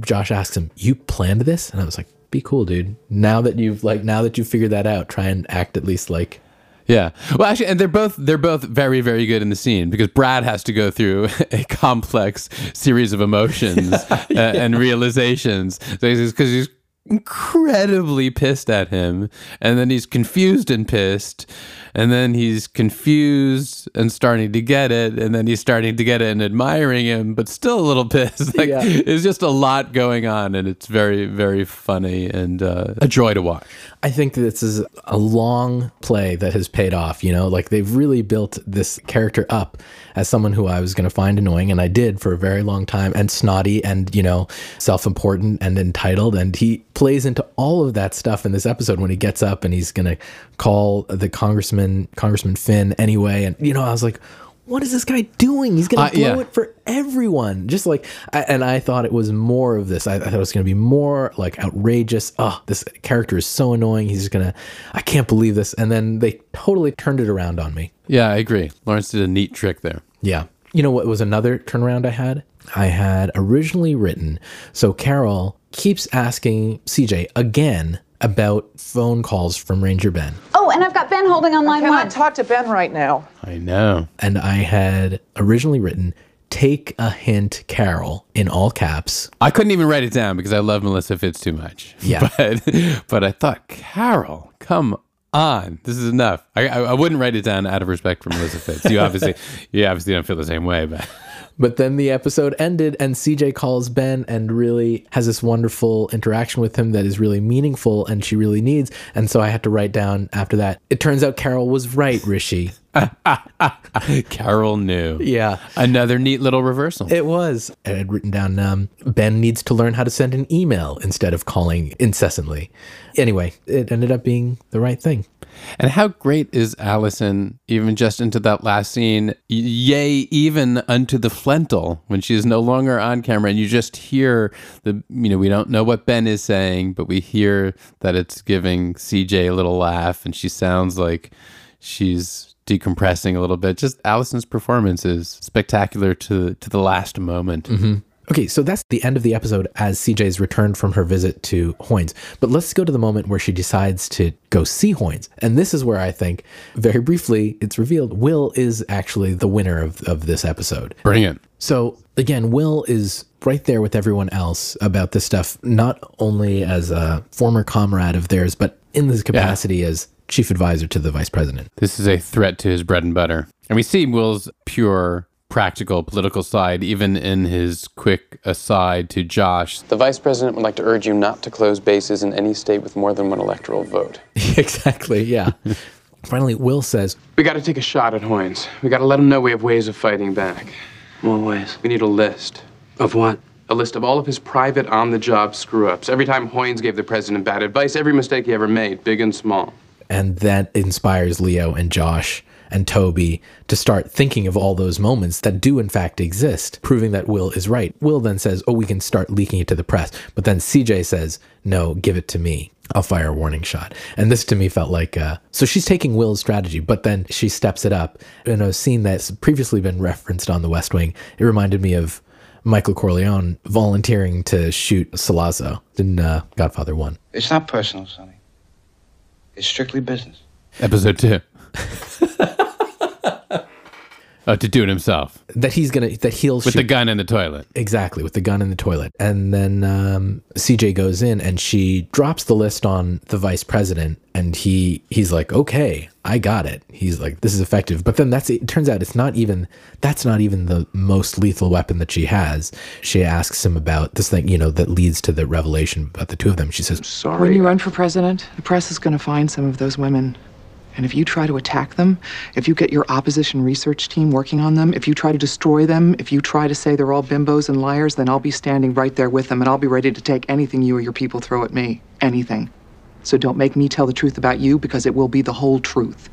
A: Josh asks him, You planned this? And I was like, Be cool, dude. Now that you've like now that you've figured that out, try and act at least like
B: yeah. Well, actually, and they're both they're both very very good in the scene because Brad has to go through (laughs) a complex series of emotions (laughs) uh, yeah. and realizations because he's incredibly pissed at him and then he's confused and pissed and then he's confused and starting to get it and then he's starting to get it and admiring him but still a little (laughs) pissed. Like yeah. it's just a lot going on and it's very very funny and uh, a joy to watch.
A: I think this is a long play that has paid off you know? Like they've really built this character up as someone who i was going to find annoying and i did for a very long time and snotty and you know self-important and entitled and he plays into all of that stuff in this episode when he gets up and he's going to call the congressman Congressman Congressman Finn anyway, and you know I was like, what is this guy doing? He's gonna uh, blow yeah. it for everyone. Just like, I, and I thought it was more of this. I, I thought it was gonna be more like outrageous. Oh, this character is so annoying. He's gonna, I can't believe this. And then they totally turned it around on me.
B: Yeah, I agree. Lawrence did a neat trick there.
A: Yeah. You know what was another turnaround I had? I had originally written. So Carol keeps asking CJ again about phone calls from Ranger Ben.
M: Oh, and I've got Ben holding on line
D: I
M: one.
D: talk to Ben right now.
B: I know.
A: And I had originally written take a hint carol in all caps
B: i couldn't even write it down because i love melissa fitz too much
A: yeah (laughs)
B: but but i thought carol come on this is enough I, I, I wouldn't write it down out of respect for melissa fitz you obviously you obviously don't feel the same way but
A: but then the episode ended, and CJ calls Ben and really has this wonderful interaction with him that is really meaningful and she really needs. And so I had to write down after that. It turns out Carol was right, Hrishi. (laughs)
B: Carol knew.
A: Yeah.
B: Another neat little reversal.
A: It was. I had written down um, Ben needs to learn how to send an email instead of calling incessantly. Anyway, it ended up being the right thing.
B: And how great is Allison, even just into that last scene, yea, even unto the flental, when she is no longer on camera and you just hear the, you know, we don't know what Ben is saying, but we hear that it's giving CJ a little laugh and she sounds like she's decompressing a little bit. Just Allison's performance is spectacular to to the last moment.
A: Mm-hmm. Okay, so that's the end of the episode as CJ's returned from her visit to Hoynes. But let's go to the moment where she decides to go see Hoynes. And this is where I think, very briefly, it's revealed Will is actually the winner of, of this episode.
B: Brilliant.
A: So again, Will is right there with everyone else about this stuff, not only as a former comrade of theirs, but in this capacity yeah. as chief advisor to the vice president.
B: This is a threat to his bread and butter. And we see Will's pure practical political side, even in his quick aside to Josh.
H: The vice president would like to urge you not to close bases in any state with more than one electoral vote. (laughs)
A: exactly, yeah. (laughs) Finally, Will says,
N: We got to take a shot at Hoynes. We got to let him know we have ways of fighting back.
L: What ways?
N: We need a list.
L: Of what?
N: A list of all of his private on the job screw ups. Every time Hoynes gave the president bad advice, every mistake he ever made, big and small.
A: And that inspires Leo and Josh and Toby to start thinking of all those moments that do in fact exist, proving that Will is right. Will then says, Oh, we can start leaking it to the press. But then CJ says, No, give it to me. I'll fire a warning shot. And this to me felt like, uh, so she's taking Will's strategy, but then she steps it up. In a scene that's previously been referenced on The West Wing, it reminded me of Michael Corleone volunteering to shoot Sollozzo in uh, Godfather 1.
I: It's not personal, Sonny. It's strictly business.
B: Episode 2. (laughs) Uh, to do it himself.
A: That he's gonna that he'll
B: with shoot. the gun in the toilet.
A: Exactly, with the gun in the toilet. And then um, CJ goes in and she drops the list on the vice president, and he he's like, "Okay, I got it." He's like, "This is effective." But then that's it turns out it's not even that's not even the most lethal weapon that she has. She asks him about this thing, you know, that leads to the revelation about the two of them. She says,
D: "Sorry." When you run for president, the press is going to find some of those women And if you try to attack them, if you get your opposition research team working on them, if you try to destroy them, if you try to say they're all bimbos and liars, then I'll be standing right there with them and I'll be ready to take anything you or your people throw at me. Anything. So don't make me tell the truth about you because it will be the whole truth.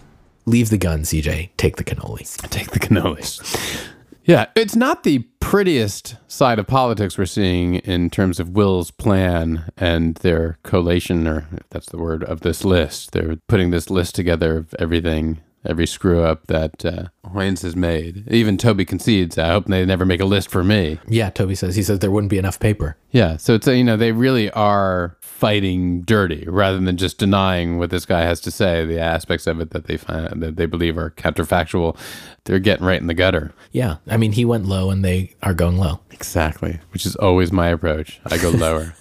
A: Leave the gun, CJ. Take the cannoli.
B: Take the cannolis. Yeah, it's not the prettiest side of politics we're seeing in terms of Will's plan and their collation, or if that's the word, of this list. They're putting this list together of everything, every screw up that uh, Hoynes has made. Even Toby concedes, I hope they never make a list for me.
A: Yeah, Toby says he says there wouldn't be enough paper.
B: Yeah, so it's a, you know they really are fighting dirty rather than just denying what this guy has to say. The aspects of it that they find that they believe are counterfactual, they're getting right in the gutter.
A: Yeah, I mean he went low and they are going low.
B: Exactly, which is always my approach. I go lower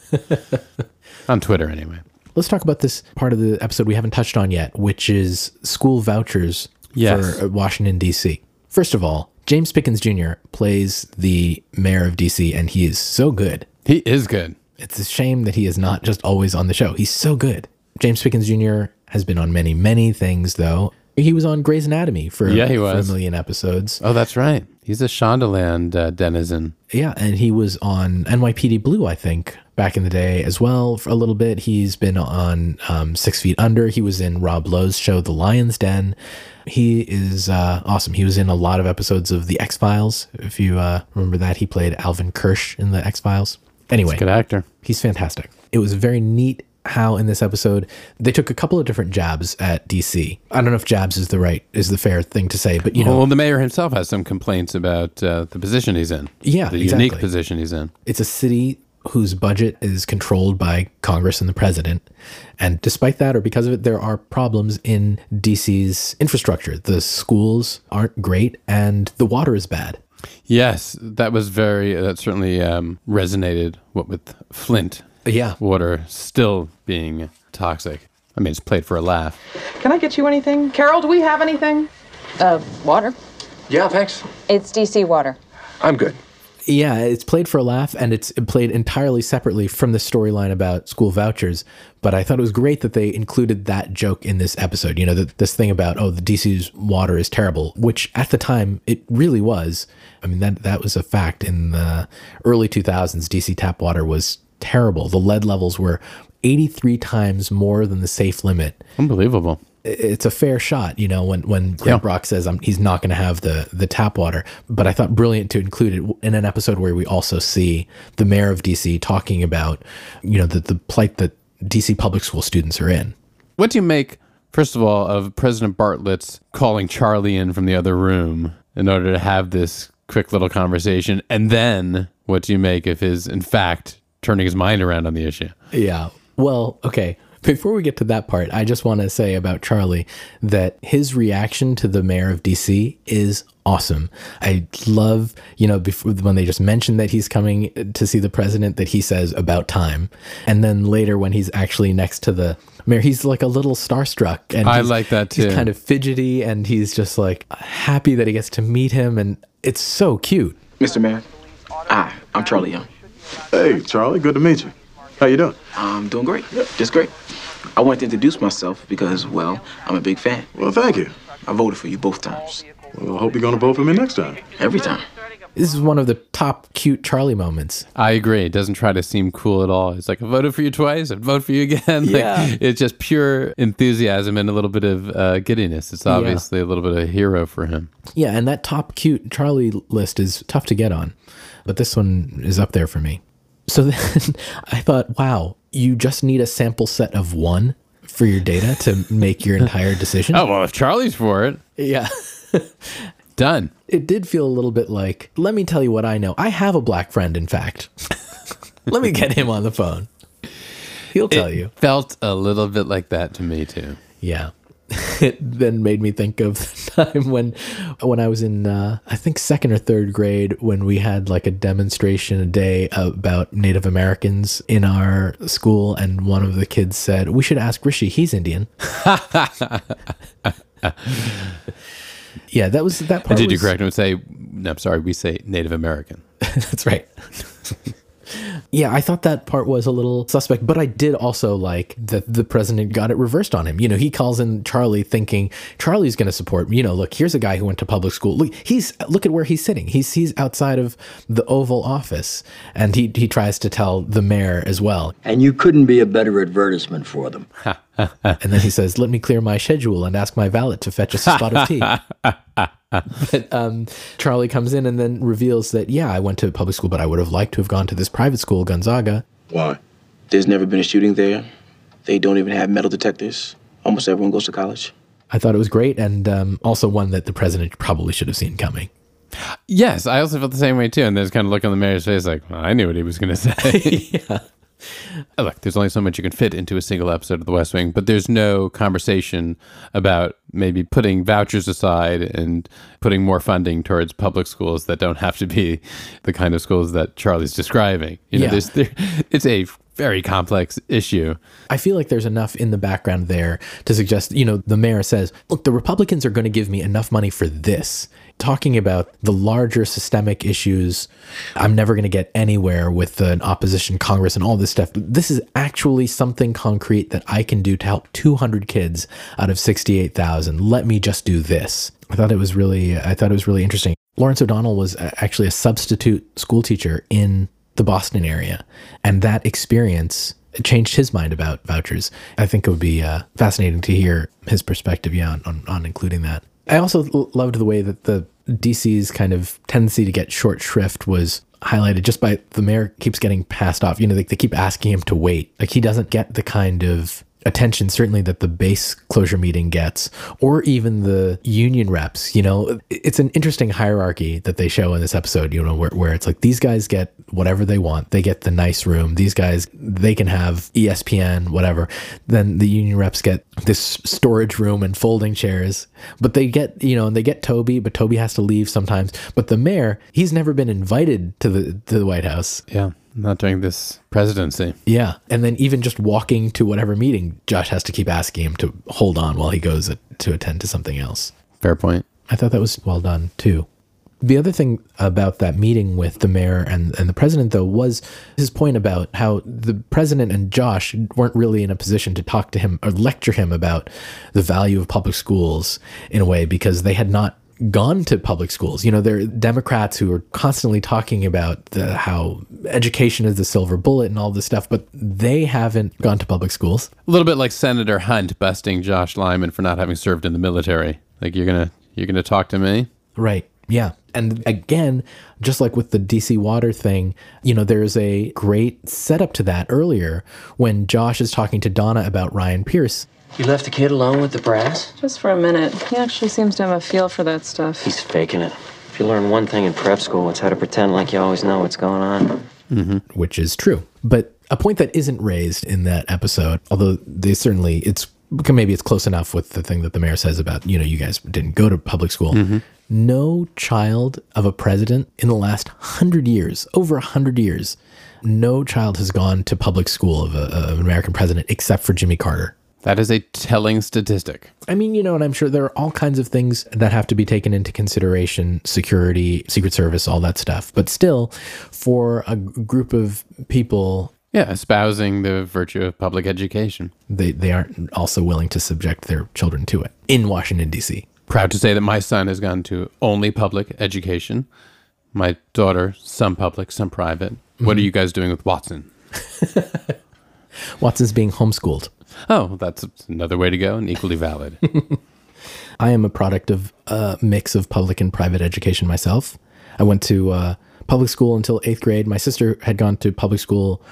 B: (laughs) on Twitter anyway.
A: Let's talk about this part of the episode we haven't touched on yet, which is school vouchers
B: Yes.
A: for Washington D.C. First of all, James Pickens Jr. plays the mayor of D.C. and he is so good.
B: He is good.
A: It's a shame that he is not just always on the show. He's so good. James Pickens Jr. has been on many, many things, though. He was on Grey's Anatomy for,
B: Yeah, he was.
A: a million episodes.
B: Oh, that's right. He's a Shondaland uh, denizen.
A: Yeah, and he was on NYPD Blue, I think, back in the day as well for a little bit. He's been on um, Six Feet Under. He was in Rob Lowe's show, The Lion's Den. He is uh, awesome. He was in a lot of episodes of The X Files. If you uh, remember that, he played Alvin Kersh in The X Files. Anyway,
B: He's a good actor.
A: He's fantastic. It was very neat how in this episode they took a couple of different jabs at DC. I don't know if jabs is the right is the fair thing to say, but you know,
B: well, the mayor himself has some complaints about uh, the position he's in.
A: Yeah,
B: the
A: exactly.
B: unique position he's in.
A: it's a city whose budget is controlled by Congress and the president. And despite that, or because of it, there are problems in DC's infrastructure. The schools aren't great and the water is bad.
B: Yes, that was very. That certainly um, resonated. What with Flint,
A: Yeah.
B: water still being toxic. I mean, it's played for a laugh.
D: Can I get you anything? Carol, do we have anything?
O: Uh, water?
I: Yeah, thanks.
O: It's DC water.
I: I'm good.
A: Yeah, it's played for a laugh and it's played entirely separately from the storyline about school vouchers. But I thought it was great that they included that joke in this episode. You know, that this thing about, oh, the DC's water is terrible, which at the time it really was. I mean, that, that was a fact. In the early 2000s, DC tap water was terrible. The lead levels were 83 times more than the safe limit
B: Unbelievable.
A: It's a fair shot, you know, when when Grant Brock says um, he's not going to have the the tap water. But I thought brilliant to include it in an episode where we also see the mayor of DC talking about, you know, the the plight that DC public school students are in.
B: What do you make, first of all, of President Bartlet's calling Charlie in from the other room in order to have this quick little conversation? And then what do you make of his, in fact, turning his mind around on the issue?
A: Yeah. Well, okay. Before we get to that part, I just want to say about Charlie that his reaction to the mayor of DC is awesome. I love, you know, before when they just mentioned that he's coming to see the president, that he says about time, and then later when he's actually next to the mayor, he's like a little starstruck, and
B: I like that too.
A: He's kind of fidgety, and he's just like happy that he gets to meet him, and it's so cute.
L: Mr. Mayor, hi, I'm Charlie Young.
P: Hey, Charlie, good to meet you. How you doing?
L: I'm doing great, just great. I wanted to introduce myself because, well, I'm a big fan.
P: Well, thank you.
L: I voted for you both times.
P: Well, I hope you're going to vote for me next time.
L: Every time.
A: This is one of the top cute Charlie moments.
B: I agree. It doesn't try to seem cool at all. It's like, I voted for you twice, I'd vote for you again. (laughs) Like,
A: Yeah.
B: it's just pure enthusiasm and a little bit of uh, giddiness. It's obviously a little bit of a hero for him.
A: Yeah, and that top cute Charlie list is tough to get on, but this one is up there for me. So (laughs) then I thought, wow, you just need a sample set of one for your data to make your entire decision.
B: Oh, well, if Charlie's for it,
A: yeah. (laughs)
B: done.
A: It did feel a little bit like, let me tell you what I know. I have a black friend, in fact. (laughs) let me get him on the phone. He'll tell
B: It
A: you.
B: Felt a little bit like that to me, too.
A: Yeah. It (laughs) then made me think of (laughs) the time when when I was in uh, I think second or third grade when we had like a demonstration a day about Native Americans in our school and one of the kids said we should ask Hrishi he's Indian. (laughs) yeah, that was that part.
B: And did you correct him and say, no, I'm sorry, we say Native American?
A: That's right. Yeah, I thought that part was a little suspect, but I did also like that the president got it reversed on him. You know, he calls in Charlie thinking Charlie's going to support, you know, look, here's a guy who went to public school. Look, he's look at where he's sitting. He's he's outside of the Oval Office and he he tries to tell the mayor as well.
G: And you couldn't be a better advertisement for them. (laughs)
A: and then he says, "Let me clear my schedule and ask my valet to fetch us a spot of tea." (laughs) but um, Charlie comes in and then reveals that, yeah, I went to public school, but I would have liked to have gone to this private school, Gonzaga.
L: Why? There's never been a shooting there. They don't even have metal detectors. Almost everyone goes to college.
A: I thought it was great, and um, also one that the president probably should have seen coming.
B: Yes, I also felt the same way too. And there's kind of look on the mayor's face like, well, I knew what he was going to say. (laughs)
A: yeah.
B: Uh, look, there's only so much you can fit into a single episode of The West Wing, but there's no conversation about maybe putting vouchers aside and putting more funding towards public schools that don't have to be (laughs) the kind of schools that Charlie's describing. You know,
A: Yeah.
B: there's there, (laughs) it's a very complex issue.
A: I feel like there's enough in the background there to suggest, you know, the mayor says, look, the Republicans are going to give me enough money for this. Talking about the larger systemic issues, I'm never going to get anywhere with an opposition Congress and all this stuff. This is actually something concrete that I can do to help 200 kids out of 68,000. Let me just do this. I thought it was really, I thought it was really interesting. Lawrence O'Donnell was actually a substitute school teacher in the Boston area, and that experience changed his mind about vouchers. I think it would be uh, fascinating to hear his perspective, yeah, on, on, on including that. I also loved the way that the DC's kind of tendency to get short shrift was highlighted just by the mayor keeps getting passed off. You know, they, they keep asking him to wait. Like he doesn't get the kind of attention certainly that the base closure meeting gets or even the union reps you know? It's an interesting hierarchy that they show in this episode you know where, where it's like these guys get whatever they want. They get the nice room. These guys they can have espn whatever. Then the union reps get this storage room and folding chairs. But they get you know and they get toby but toby has to leave sometimes. But the mayor he's never been invited to the to the white house.
B: Yeah, not during this presidency.
A: yeah. And then even just walking to whatever meeting, Josh has to keep asking him to hold on while he goes to attend to something else.
B: Fair point.
A: I thought that was well done too. The other thing about that meeting with the mayor and, and the president, though, was his point about how the president and Josh weren't really in a position to talk to him or lecture him about the value of public schools in a way because they had not gone to public schools. You know, they're Democrats who are constantly talking about the, how education is the silver bullet and all this stuff, but they haven't gone to public schools.
B: A little bit like Senator Hunt busting Josh Lyman for not having served in the military. Like you're gonna you're gonna talk to me.
A: Right. Yeah. And again, just like with the DC water thing, you know, there's a great setup to that earlier when Josh is talking to Donna about Ryan Pierce.
K: You left the kid alone with the brass?
O: Just for a minute. He actually seems to have a feel for that stuff.
K: He's faking it. If you learn one thing in prep school, it's how to pretend like you always know what's going on. Mm-hmm.
A: which is true. But a point that isn't raised in that episode, although they certainly it's maybe it's close enough with the thing that the mayor says about you know you guys didn't go to public school. Mm-hmm. No child of a president in the last hundred years, over a hundred years, no child has gone to public school of, a, of an American president except for Jimmy Carter.
B: That is a telling statistic.
A: I mean, you know, and I'm sure there are all kinds of things that have to be taken into consideration security, Secret Service, all that stuff. But still, for a group of people,
B: Yeah, espousing the virtue of public education.
A: they, they aren't also willing to subject their children to it in Washington, D.C.
B: Proud to say that my son has gone to only public education. My daughter, some public, some private. What are mm-hmm. you guys doing with Watson? (laughs)
A: Watson's being homeschooled.
B: Oh, that's another way to go and equally valid. (laughs)
A: I am a product of a mix of public and private education myself. I went to uh, public school until eighth grade. My sister had gone to public school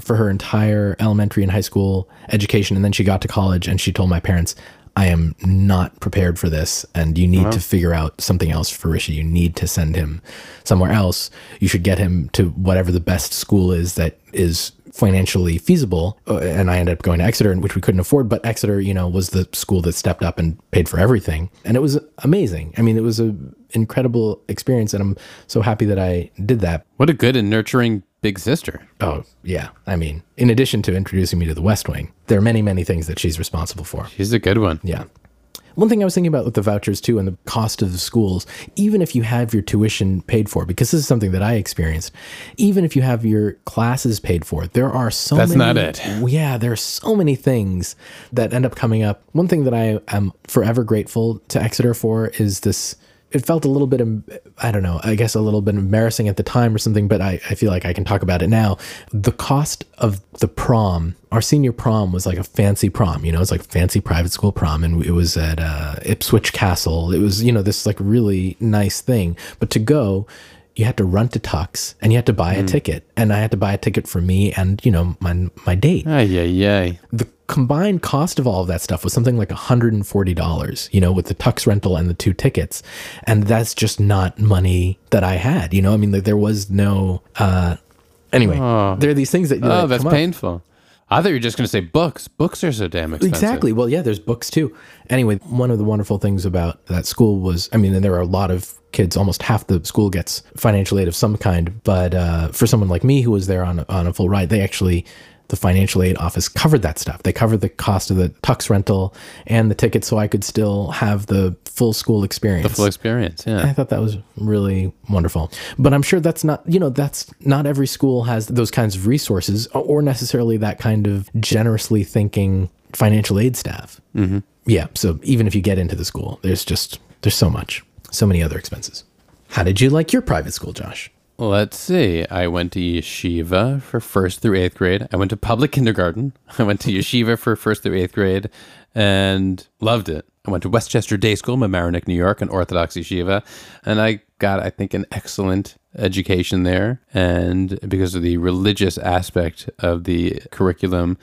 A: for her entire elementary and high school education, and then she got to college and she told my parents, I am not prepared for this, and you need
B: Wow.
A: to figure out something else for Hrishi. You need to send him somewhere else. You should get him to whatever the best school is that is financially feasible. Uh, And I ended up going to Exeter, which we couldn't afford, but Exeter, you know, was the school that stepped up and paid for everything. And it was amazing. I mean, it was an incredible experience, and I'm so happy that I did that.
B: what a good and nurturing big sister.
A: Oh, yeah. I mean, in addition to introducing me to the West Wing, there are many, many things that she's responsible for.
B: She's a good one.
A: Yeah. One thing I was thinking about with the vouchers too and the cost of the schools, even if you have your tuition paid for, because this is something that I experienced, even if you have your classes paid for, there are so
B: That's
A: many.
B: not it.
A: Yeah, there are so many things that end up coming up. One thing that I am forever grateful to Exeter for is this. It felt a little bit, I don't know, I guess a little bit embarrassing at the time or something, but I, I feel like I can talk about it now. The cost of the prom, our senior prom was like a fancy prom, you know, it's like fancy private school prom, and it was at uh, Ipswich Castle. It was, you know, this like really nice thing. But to go, you had to run to Tux and you had to buy a ticket. And I had to buy a ticket for me and, you know, my, my date.
B: Ay, yeah, ay.
A: The combined cost of all of that stuff was something like $140, you know, with the Tux rental and the two tickets. And that's just not money that I had, you know, I mean, like, there was no, uh, anyway,
B: Oh.
A: there are these things that,
B: Oh,
A: that
B: that's
A: come up.
B: I thought you were just going to say books. Books are so damn expensive.
A: Exactly. Well, yeah, there's books too. Anyway, one of the wonderful things about that school was, I mean, and there are a lot of kids, almost half the school gets financial aid of some kind. But uh, for someone like me who was there on on a full ride, they actually, the financial aid office covered that stuff. They covered the cost of the tux rental and the ticket so I could still have the full school experience.
B: The full experience, yeah.
A: I thought that was really wonderful. But I'm sure that's not, you know, that's not every school has those kinds of resources or necessarily that kind of generously thinking financial aid staff.
B: Mm-hmm.
A: Yeah. So even if you get into the school, there's just, there's so much, so many other expenses. How did you like your private school, Josh?
B: Let's see. I went to yeshiva for first through eighth grade. I went to public kindergarten. (laughs) I went to yeshiva for first through eighth grade and loved it. I went to Westchester Day School, Mamaroneck, New York, an Orthodox yeshiva, and I got, I think, an excellent education there. And because of the religious aspect of the curriculum,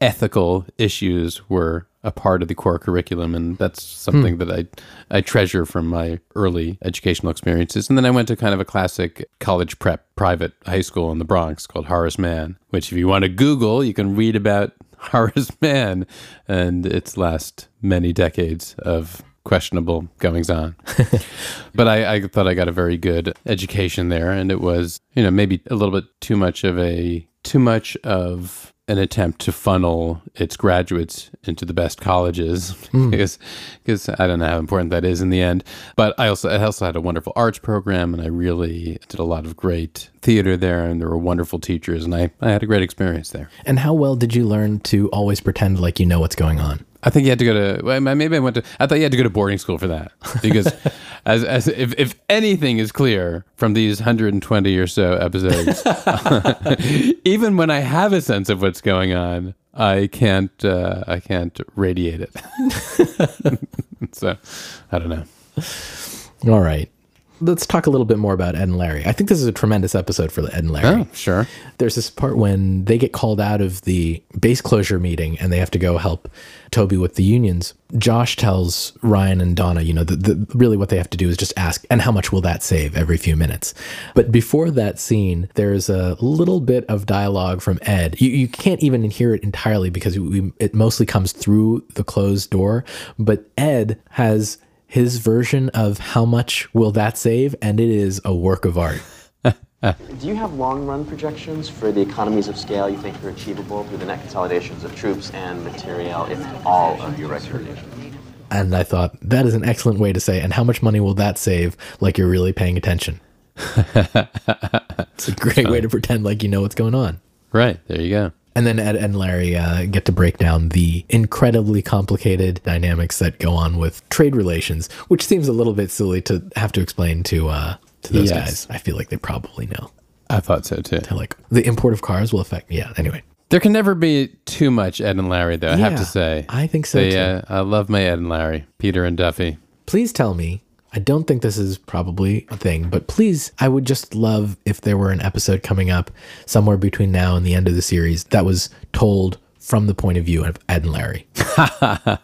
B: ethical issues were a part of the core curriculum, and that's something
A: Hmm.
B: that I I treasure from my early educational experiences. And then I went to kind of a classic college prep private high school in the Bronx called Horace Mann, which if you want to Google, you can read about (laughs) Horace Mann and its last many decades of questionable goings on. (laughs) but I, I thought I got a very good education there, and it was you know maybe a little bit too much of a too much of an attempt to funnel its graduates into the best colleges (laughs)
A: Mm.
B: because because I don't know how important that is in the end. But I also I also had a wonderful arts program, and I really did a lot of great theater there, and there were wonderful teachers, and I, I had a great experience there.
A: And how well did you learn to always pretend like you know what's going on?
B: I think you had to go to. Well, maybe I went to. I thought you had to go to boarding school for that because, (laughs) as as if if anything is clear from these 120 or so episodes, (laughs) even when I have a sense of what's going on, I can't. Uh, I can't radiate it. (laughs) so, I don't know.
A: All right. Let's talk a little bit more about Ed and Larry. I think this is a tremendous episode for Ed and Larry.
B: Oh, sure.
A: There's this part when they get called out of the base closure meeting and they have to go help Toby with the unions. Josh tells Ryan and Donna, you know, that the, really what they have to do is just ask, and how much will that save every few minutes? But before that scene, there's a little bit of dialogue from Ed. You, you can't even hear it entirely because we, it mostly comes through the closed door. But Ed has his version of how much will that save, and it is a work of art. (laughs)
L: Do you have long run projections for the economies of scale you think are achievable through the net consolidations of troops and material if all of your recommendations?
A: And I thought that is an excellent way to say, and how much money will that save? Like you're really paying attention. (laughs) it's a great way to pretend like you know what's going on.
B: Right there, you go.
A: And then Ed and Larry uh, get to break down the incredibly complicated dynamics that go on with trade relations, which seems a little bit silly to have to explain to uh, to those
B: Yes.
A: guys. I feel like they probably know.
B: I thought so too.
A: They're like the import of cars will affect. Yeah. Anyway,
B: There can never be too much Ed and Larry, though. I have to say.
A: I think so,
B: They,
A: too.
B: uh, I love my Ed and Larry, Peter and Duffy.
A: please tell me. I don't think this is probably a thing, but please, I would just love if there were an episode coming up somewhere between now and the end of the series that was told from the point of view of Ed and Larry. (laughs)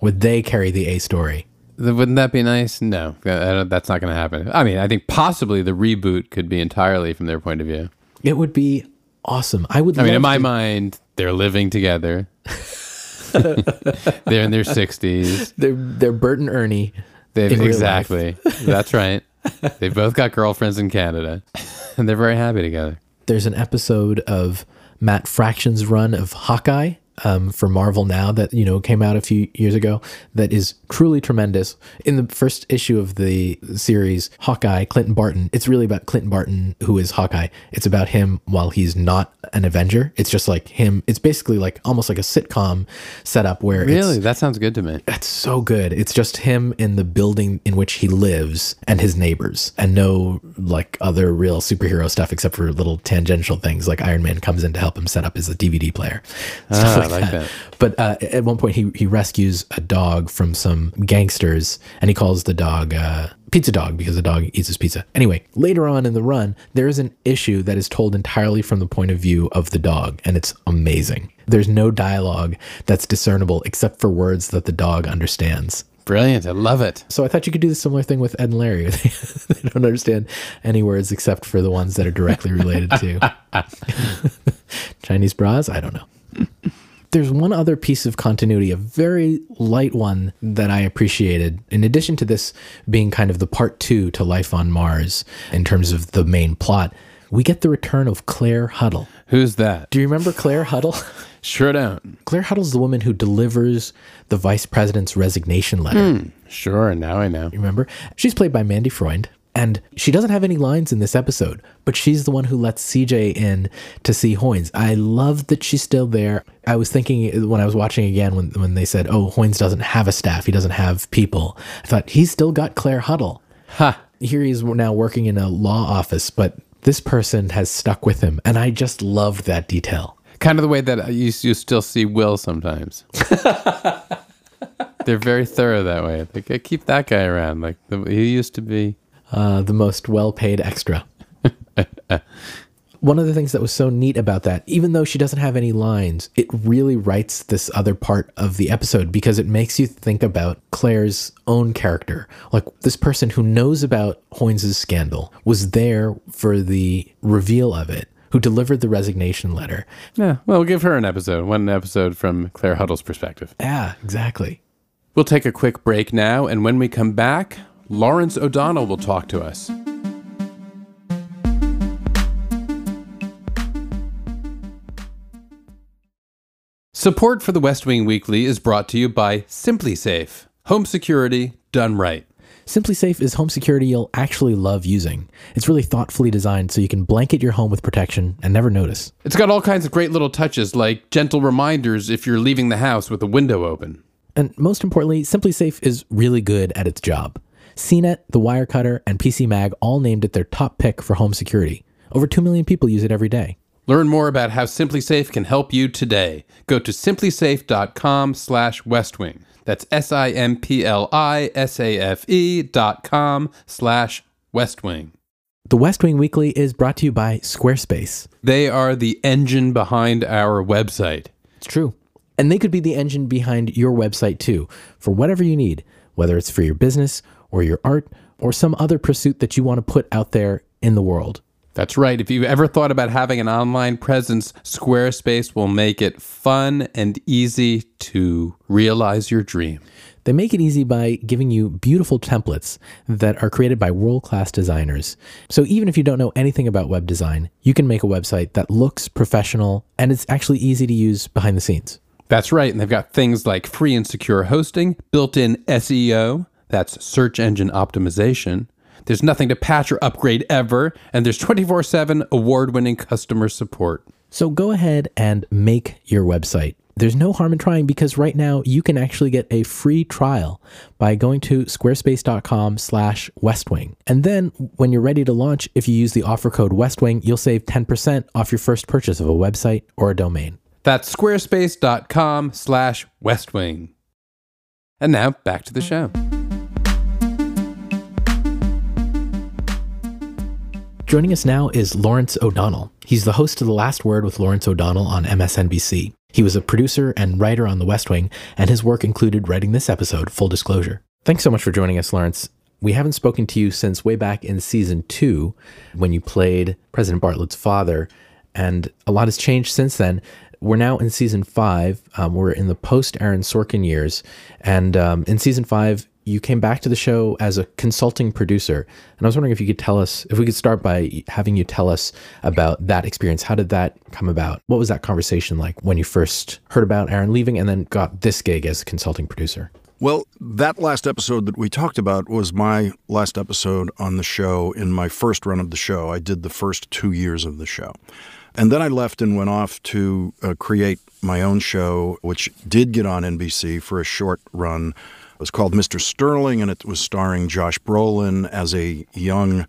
A: would they carry the A story?
B: Wouldn't that be nice? No, uh, that's not going to happen. I mean, I think possibly the reboot could be entirely from their point of view.
A: It would be awesome. I would.
B: Love to I mean, in my
A: to-
B: mind, they're living together. (laughs) (laughs) they're in their sixties.
A: They're they're Bert and Ernie.
B: They've,
A: in
B: exactly. That's right. They've both got girlfriends in Canada, (laughs) and they're very happy together.
A: There's an episode of Matt Fraction's run of Hawkeye um, for Marvel now that you know came out a few years ago that is truly tremendous. In the first issue of the series, Hawkeye, Clinton Barton, it's really about Clinton Barton who is Hawkeye. It's about him while he's not an Avenger. It's just like him. It's basically like almost like a sitcom setup where
B: Really? That sounds good to me.
A: That's so good. It's just him in the building in which he lives and his neighbors, and no like other real superhero stuff except for little tangential things like Iron Man comes in to help him set up his DVD player.
B: Ah, I like that. (laughs)
A: But uh, at one point, he he rescues a dog from some gangsters, and he calls the dog uh, Pizza Dog because the dog eats his pizza. Anyway, later on in the run, there is an issue that is told entirely from the point of view of the dog, and it's amazing. There's no dialogue that's discernible except for words that the dog understands.
B: Brilliant. I love it.
A: So I thought you could do the similar thing with Ed and Larry. (laughs) they don't understand any words except for the ones that are directly related to (laughs) Chinese bras. I don't know. There's one other piece of continuity, a very light one that I appreciated. In addition to this being kind of the part two to Life on Mars in terms of the main plot, we get the return of Claire Huddle.
B: Who's that?
A: Do you remember Claire Huddle? (laughs) (laughs)
B: Sure don't.
A: Claire Huddle's the woman who delivers the vice president's resignation letter.
B: Hmm. Sure. Now I know.
A: You remember? She's played by Mandy Freund, and she doesn't have any lines in this episode, but she's the one who lets CJ in to see Hoynes. I love that she's still there. I was thinking when I was watching again when, when they said, oh, Hoynes doesn't have a staff, he doesn't have people. I thought, he's still got Claire Huddle.
B: Ha.
A: Here he is now working in a law office, but this person has stuck with him. And I just loved that detail.
B: Kind of the way that you, you still see Will sometimes. (laughs) They're very thorough that way. Like, "I keep that guy around. Like, he used to be.
A: Uh, the most well paid extra. One of the things that was so neat about that, even though she doesn't have any lines, it really writes this other part of the episode because it makes you think about Claire's own character. Like this person who knows about Hoynes' scandal was there for the reveal of it, who delivered the resignation letter.
B: Yeah. Well, we'll give her an episode. One episode from Claire Huddle's perspective.
A: Yeah, exactly.
B: We'll take a quick break now, and when we come back, Lawrence O'Donnell will talk to us. Support for the West Wing Weekly is brought to you by SimpliSafe, home security done right.
A: SimpliSafe is home security you'll actually love using. It's really thoughtfully designed so you can blanket your home with protection and never notice.
B: It's got all kinds of great little touches, like gentle reminders if you're leaving the house with the window open.
A: And most importantly, SimpliSafe is really good at its job. CNET, The Wirecutter, and PC Mag all named it their top pick for home security. Over 2 million people use it every day.
B: Learn more about how SimpliSafe can help you today. Go to simplisafe.com slash westwing. That's S-I-M-P-L-I-S-A-F-E dot com slash westwing.
A: The West Wing Weekly is brought to you by Squarespace.
B: They are the engine behind our website.
A: It's true. And they could be the engine behind your website too, for whatever you need, whether it's for your business or your art or some other pursuit that you want to put out there in the world.
B: That's right. If you've ever thought about having an online presence, Squarespace will make it fun and easy to realize your dream.
A: They make it easy by giving you beautiful templates that are created by world class designers. So even if you don't know anything about web design, you can make a website that looks professional and it's actually easy to use behind the scenes.
B: That's right. And they've got things like free and secure hosting, built in SEO, that's search engine optimization. There's nothing to patch or upgrade ever, and there's 24 7 award winning customer support.
A: So go ahead and make your website. There's no harm in trying because right now you can actually get a free trial by going to squarespace.com slash westwing. And then when you're ready to launch, if you use the offer code westwing, you'll save 10% off your first purchase of a website or a domain.
B: That's squarespace.com slash westwing. And now back to the show.
A: Joining us now is Lawrence O'Donnell. He's the host of The Last Word with Lawrence O'Donnell on MSNBC. He was a producer and writer on The West Wing, and his work included writing this episode, full disclosure. Thanks so much for joining us, Lawrence. We haven't spoken to you since way back in season two when you played President Bartlet's father, and a lot has changed since then. We're now in season five. Um, we're in the post Aaron Sorkin years. And um, in season five, you came back to the show as a consulting producer. And I was wondering if you could tell us, if we could start by having you tell us about that experience. How did that come about? What was that conversation like when you first heard about Aaron leaving and then got this gig as a consulting producer?
Q: Well, that last episode that we talked about was my last episode on the show in my first run of the show. I did the first two years of the show. And then I left and went off to uh, create my own show, which did get on NBC for a short run. It was called Mr. Sterling, and it was starring Josh Brolin as a young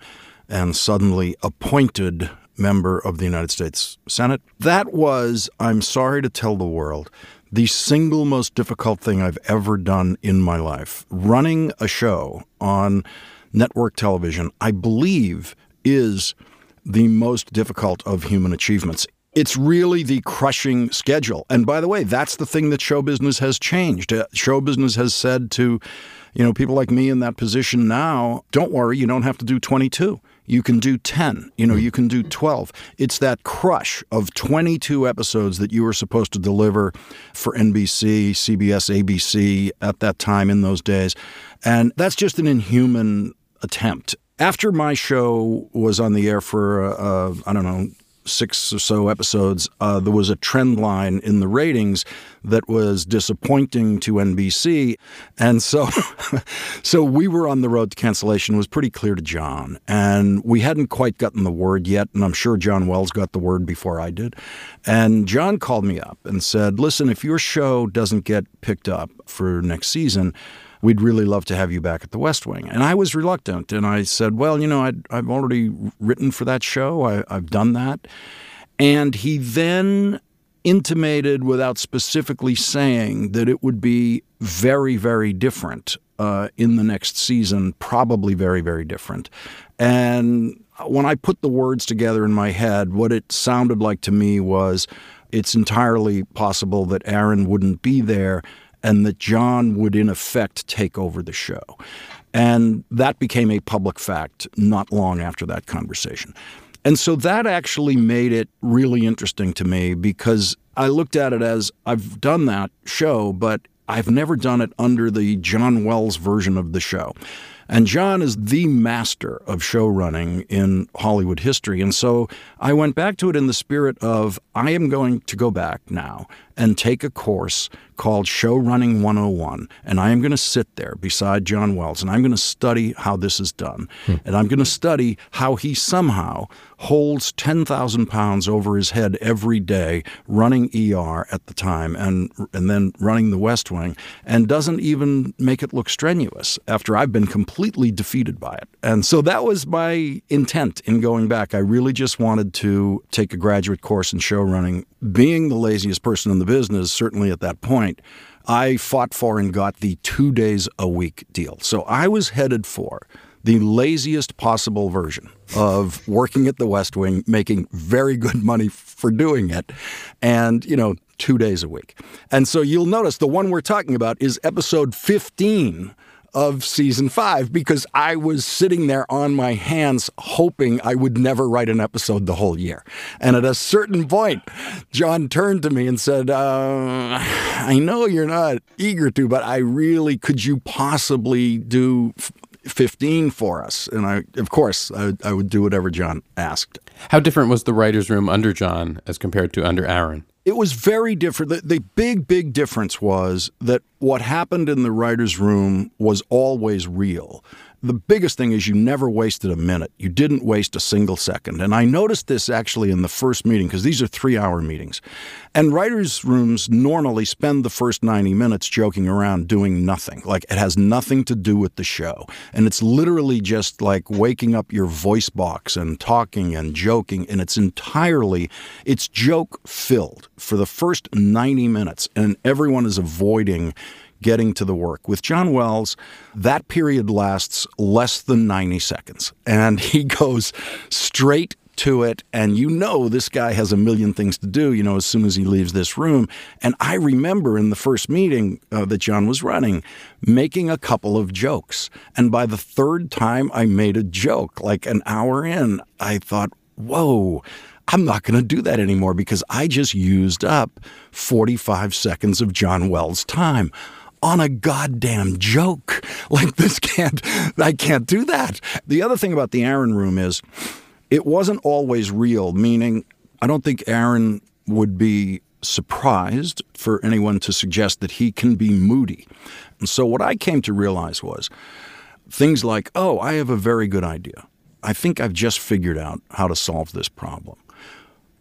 Q: and suddenly appointed member of the United States Senate. That was, I'm sorry to tell the world, the single most difficult thing I've ever done in my life. Running a show on network television, I believe, is the most difficult of human achievements. It's really the crushing schedule. And by the way, that's the thing that show business has changed. Uh, show business has said to, you know, people like me in that position now, don't worry, you don't have to do 22 you can do 10 you know you can do 12 it's that crush of 22 episodes that you were supposed to deliver for nbc cbs abc at that time in those days. And that's just an inhuman attempt. After my show was on the air for uh, uh, i don't know six or so episodes, uh, there was a trend line in the ratings that was disappointing to NBC, and so, (laughs) so we were on the road to cancellation. It was pretty clear to John, and we hadn't quite gotten the word yet. And I'm sure John Wells got the word before I did. And John called me up and said, "Listen, if your show doesn't get picked up for next season." We'd really love to have you back at the West Wing. And I was reluctant. And I said, well, you know, i have already written for that show, I, I've done that. And he then intimated without specifically saying that it would be very, very different uh, in the next season, probably very, very different. And when I put the words together in my head, what it sounded like to me was it's entirely possible that Aaron wouldn't be there and that John would, in effect, take over the show. And that became a public fact not long after that conversation. And so that actually made it really interesting to me because I looked at it as I've done that show, but I've never done it under the John Wells version of the show. And John is the master of show running in Hollywood history. And so I went back to it in the spirit of I am going to go back now and take a course called Show Running 101. And I am going to sit there beside John Wells and I'm going to study how this is done. Hmm. And I'm going to study how he somehow holds 10,000 pounds over his head every day running ER at the time and, and then running the West Wing and doesn't even make it look strenuous after I've been completely defeated by it. And so that was my intent in going back. I really just wanted to take a graduate course in show running. Being the laziest person in the business, certainly at that point, I fought for and got the two days a week deal. So I was headed for the laziest possible version of working at the West Wing, making very good money for doing it, and, you know, two days a week. And so you'll notice the one we're talking about is episode 15 of season five because I was sitting there on my hands hoping I would never write an episode the whole year. And at a certain point, John turned to me and said, uh, I know you're not eager to, but I really, could you possibly do 15 for us. And I, of course, I, I, would do whatever John asked.
B: How different was the writer's room under John as compared to under Aaron?
Q: It was very different. The, the, big, big difference was that what happened in the writer's room was always real. The biggest thing is you never wasted a minute. You didn't waste a single second. And I noticed this actually in the first meeting because these are three hour meetings. And writers' rooms normally spend the first 90 minutes joking around doing nothing. Like it has nothing to do with the show. And it's literally just like waking up your voice box and talking and joking. And it's entirely, it's joke filled for the first 90 minutes. And everyone is avoiding getting to the work. With John Wells, that period lasts less than 90 seconds, and (laughs) he goes straight to it and you know this guy has a million things to do you know as soon as he leaves this room and i remember in the first meeting uh, that john was running making a couple of jokes and by the third time i made a joke like an hour in i thought whoa I'm not going to do that anymore because I just used up 45 seconds of John Wells' time. On a goddamn joke. (laughs) Like this can't, I can't do that. The other thing about the Aaron room is it wasn't always real, meaning I don't think Aaron would be surprised for anyone to suggest that he can be moody. And so what I came to realize was things like, oh, I have a very good idea. I think I've just figured out how to solve this problem.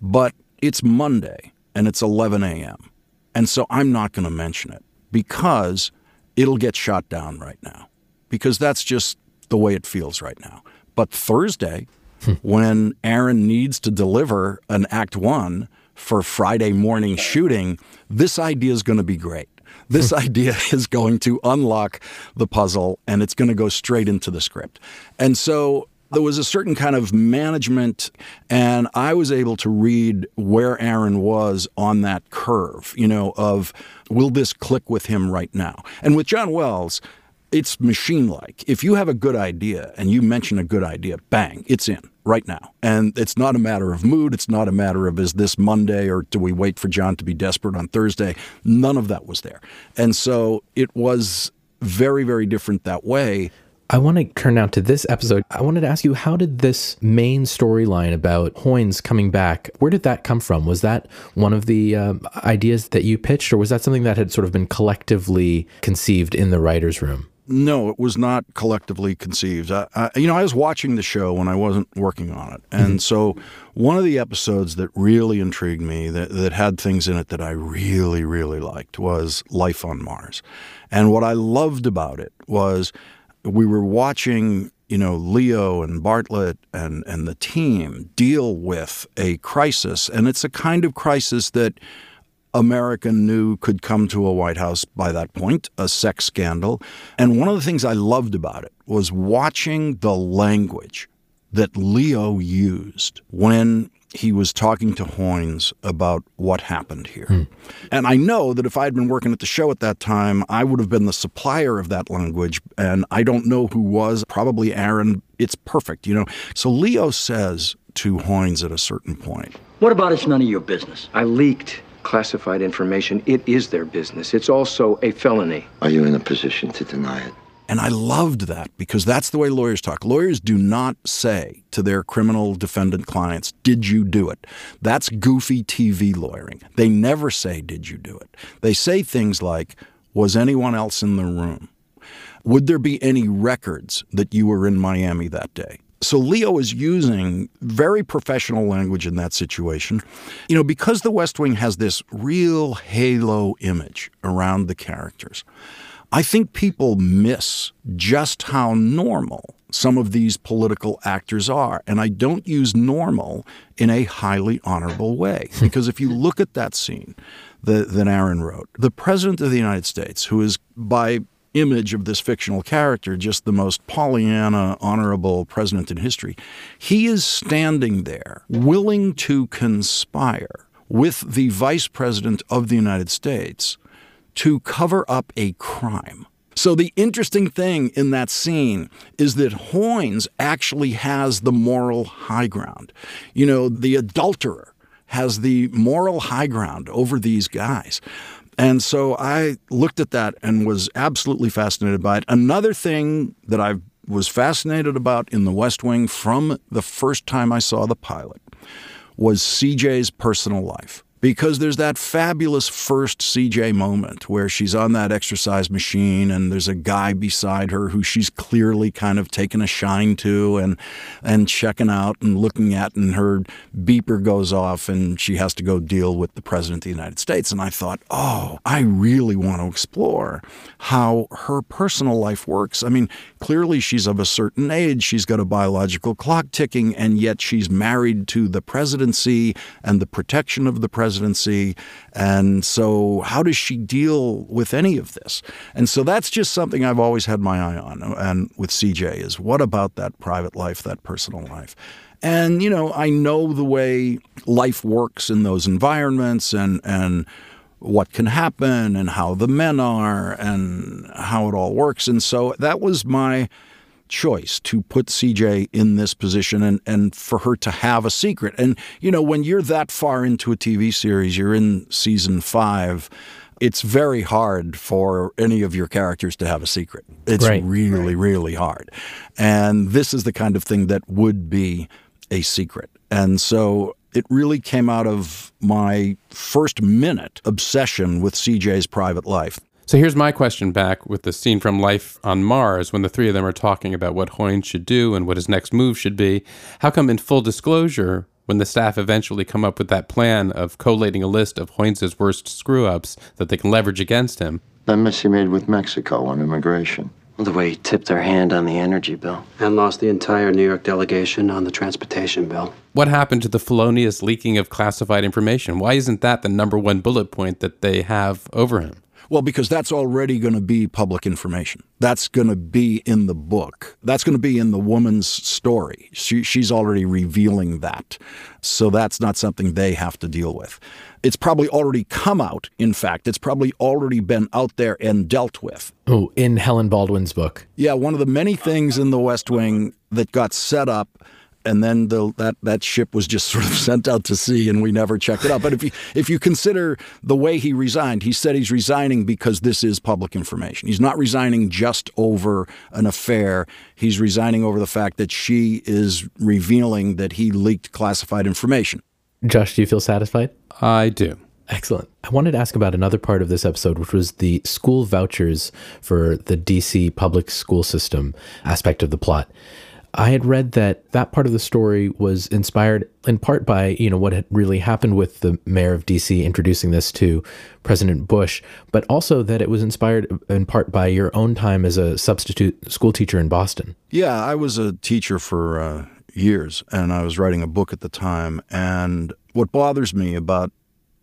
Q: But it's Monday and it's 11 a.m. And so I'm not going to mention it because it'll get shot down right now, because that's just the way it feels right now. But Thursday, hmm. when Aaron needs to deliver an act one for Friday morning shooting, this idea is going to be great. This hmm. idea (laughs) is going to unlock the puzzle and it's going to go straight into the script. And so there was a certain kind of management, and I was able to read where Aaron was on that curve, you know, of will this click with him right now? And with John Wells, it's machine like. If you have a good idea and you mention a good idea, bang, it's in right now. And it's not a matter of mood. It's not a matter of is this Monday or do we wait for John to be desperate on Thursday? None of that was there. And so it was very, very different that way.
A: I want to turn now to this episode. I wanted to ask you, how did this main storyline about Hoynes coming back, where did that come from? Was that one of the uh, ideas that you pitched, or was that something that had sort of been collectively conceived in the writer's room?
Q: No, it was not collectively conceived. I, I, you know, I was watching the show when I wasn't working on it, and mm-hmm. so one of the episodes that really intrigued me, that that had things in it that I really, really liked, was Life on Mars. And what I loved about it was we were watching you know Leo and Bartlet and and the team deal with a crisis and it's a kind of crisis that America knew could come to a White House by that point, a sex scandal. And one of the things I loved about it was watching the language that Leo used when he was talking to Hoynes about what happened here. Hmm. And I know that if I had been working at the show at that time, I would have been the supplier of that language. And I don't know who was, probably Aaron. It's perfect, you know. So Leo says to Hoynes at a certain point
G: What about it's none of your business?
R: I leaked classified information. It is their business. It's also a felony.
E: Are you in a position to deny it?
Q: And I loved that because that's the way lawyers talk. Lawyers do not say to their criminal defendant clients, Did you do it? That's goofy TV lawyering. They never say, Did you do it? They say things like, Was anyone else in the room? Would there be any records that you were in Miami that day? So Leo is using very professional language in that situation. You know, because the West Wing has this real halo image around the characters. I think people miss just how normal some of these political actors are. And I don't use normal in a highly honorable way. Hmm. Because if you look at that scene that, that Aaron wrote, the President of the United States, who is by image of this fictional character, just the most Pollyanna, honorable president in history, he is standing there willing to conspire with the Vice President of the United States to cover up a crime. So the interesting thing in that scene is that Hoynes actually has the moral high ground. You know, the adulterer has the moral high ground over these guys. And so I looked at that and was absolutely fascinated by it. Another thing that I was fascinated about in the West Wing from the first time I saw the pilot was CJ's personal life because there's that fabulous first CJ moment where she's on that exercise machine and there's a guy beside her who she's clearly kind of taken a shine to and and checking out and looking at and her beeper goes off and she has to go deal with the president of the United States. And I thought, "Oh, I really want to explore how her personal life works." I mean, clearly she's of a certain age, she's got a biological clock ticking and yet she's married to the presidency and the protection of the president presidency. And so, how does she deal with any of this? And so, that's just something I've always had my eye on. And with CJ, is what about that private life, that personal life? And, you know, I know the way life works in those environments and, and, what can happen and how the men are and how it all works. And so that was my choice to put CJ in this position and, and for her to have a secret. And, you know, when you're that far into a TV series, you're in season five, it's very hard for any of your characters to have a secret. It's
A: Right.
Q: really, really hard. And this is the kind of thing that would be a secret. And so it really came out of my first minute obsession with CJ's private life.
B: So here's my question back with the scene from Life on Mars when the three of them are talking about what Hoynes should do and what his next move should be. How come, in full disclosure, when the staff eventually come up with that plan of collating a list of Hoynes' worst screw ups that they can leverage against him,
E: That mess he made with Mexico on immigration.
K: The way he tipped our hand on the energy bill.
S: And lost the entire New York delegation on the transportation bill.
B: what happened to the felonious leaking of classified information? Why isn't that the number one bullet point that they have over him?
Q: Well, because that's already going to be public information. That's going to be in the book. That's going to be in the woman's story. She, she's already revealing that. So that's not something they have to deal with. It's probably already come out. In fact, it's probably already been out there and dealt with.
A: Oh, in Helen Baldwin's book.
Q: Yeah, one of the many things in the West Wing that got set up and then the, that that ship was just (laughs) sort of sent out to sea, and we never checked it out. But if you if you consider the way he resigned, he said he's resigning because this is public information. He's not resigning just over an affair. He's resigning over the fact that she is revealing that he leaked classified information.
A: Josh, do you feel satisfied?
B: I do.
A: Excellent. I wanted to ask about another part of this episode, which was the school vouchers for the DC public school system aspect of the plot. I had read that that part of the story was inspired in part by, you know, what had really happened with the mayor of DC introducing this to President Bush, but also that it was inspired in part by your own time as a substitute school teacher in Boston.
Q: Yeah, I was a teacher for uh, years, and I was writing a book at the time. And what bothers me about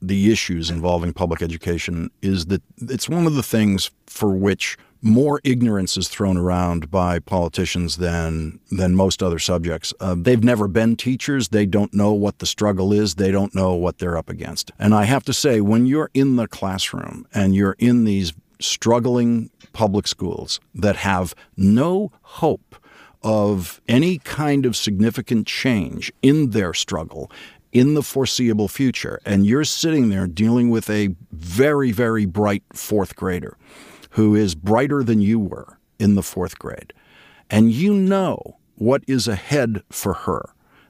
Q: the issues involving public education is that it's one of the things for which more ignorance is thrown around by politicians than than most other subjects. Uh, they've never been teachers. They don't know what the struggle is. They don't know what they're up against. And I have to say, when you're in the classroom and you're in these struggling public schools that have no hope of any kind of significant change in their struggle in the foreseeable future, and you're sitting there dealing with a very, very bright fourth grader who is brighter than you were in the fourth grade, and you know what is ahead for her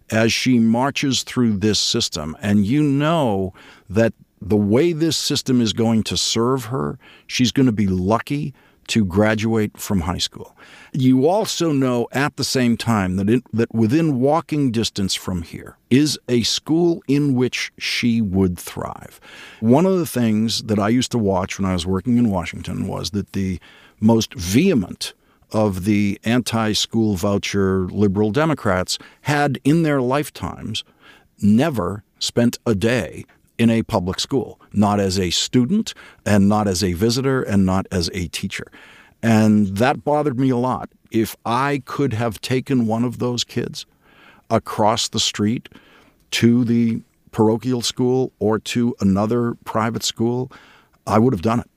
Q: as she marches through this system, and you know that the way this system is going to serve her, she's going to be lucky to graduate from high school. You also know at the same time that, it, that within walking distance from here is a school in which she would thrive. One of the things that I used to watch when I was working in Washington was that the most vehement of the anti school voucher liberal Democrats had in their lifetimes never spent a day in a public school, not as a student and not as a visitor and not as a teacher. And that bothered me a lot. If I could have taken one of those kids across the street to the parochial school or to another private school, I would have done it.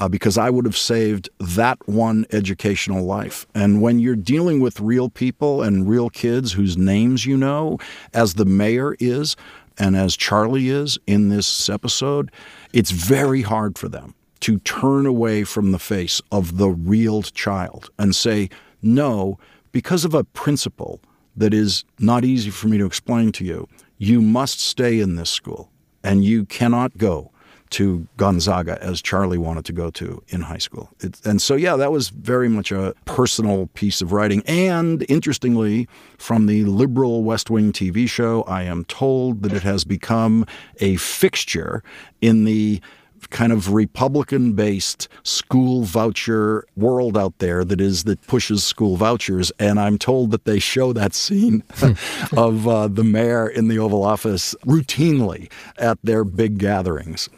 Q: Uh, because I would have saved that one educational life. And when you're dealing with real people and real kids whose names you know, as the mayor is, and as Charlie is in this episode, it's very hard for them to turn away from the face of the real child and say, no, because of a principle that is not easy for me to explain to you, you must stay in this school and you cannot go to Gonzaga as Charlie wanted to go to in high school. It, and so, yeah, that was very much a personal piece of writing. And interestingly, from the liberal West Wing TV show, I am told that it has become a fixture in the kind of Republican based school voucher world out there that is that pushes school vouchers. And I'm told that they show that scene (laughs) of uh, the mayor in the Oval Office routinely at their big gatherings.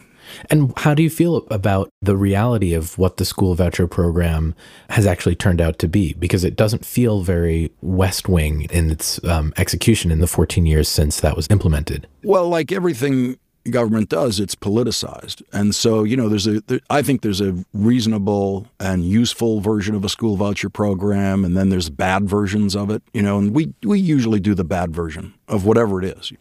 A: And how do you feel about the reality of what the school voucher program has actually turned out to be? Because it doesn't feel very West Wing in its um, execution in the 14 years since that was implemented.
Q: Well, like everything government does, it's politicized. And so, you know, there's a, there, I think there's a reasonable and useful version of a school voucher program, and then there's bad versions of it, you know, and we, we usually do the bad version of whatever it is.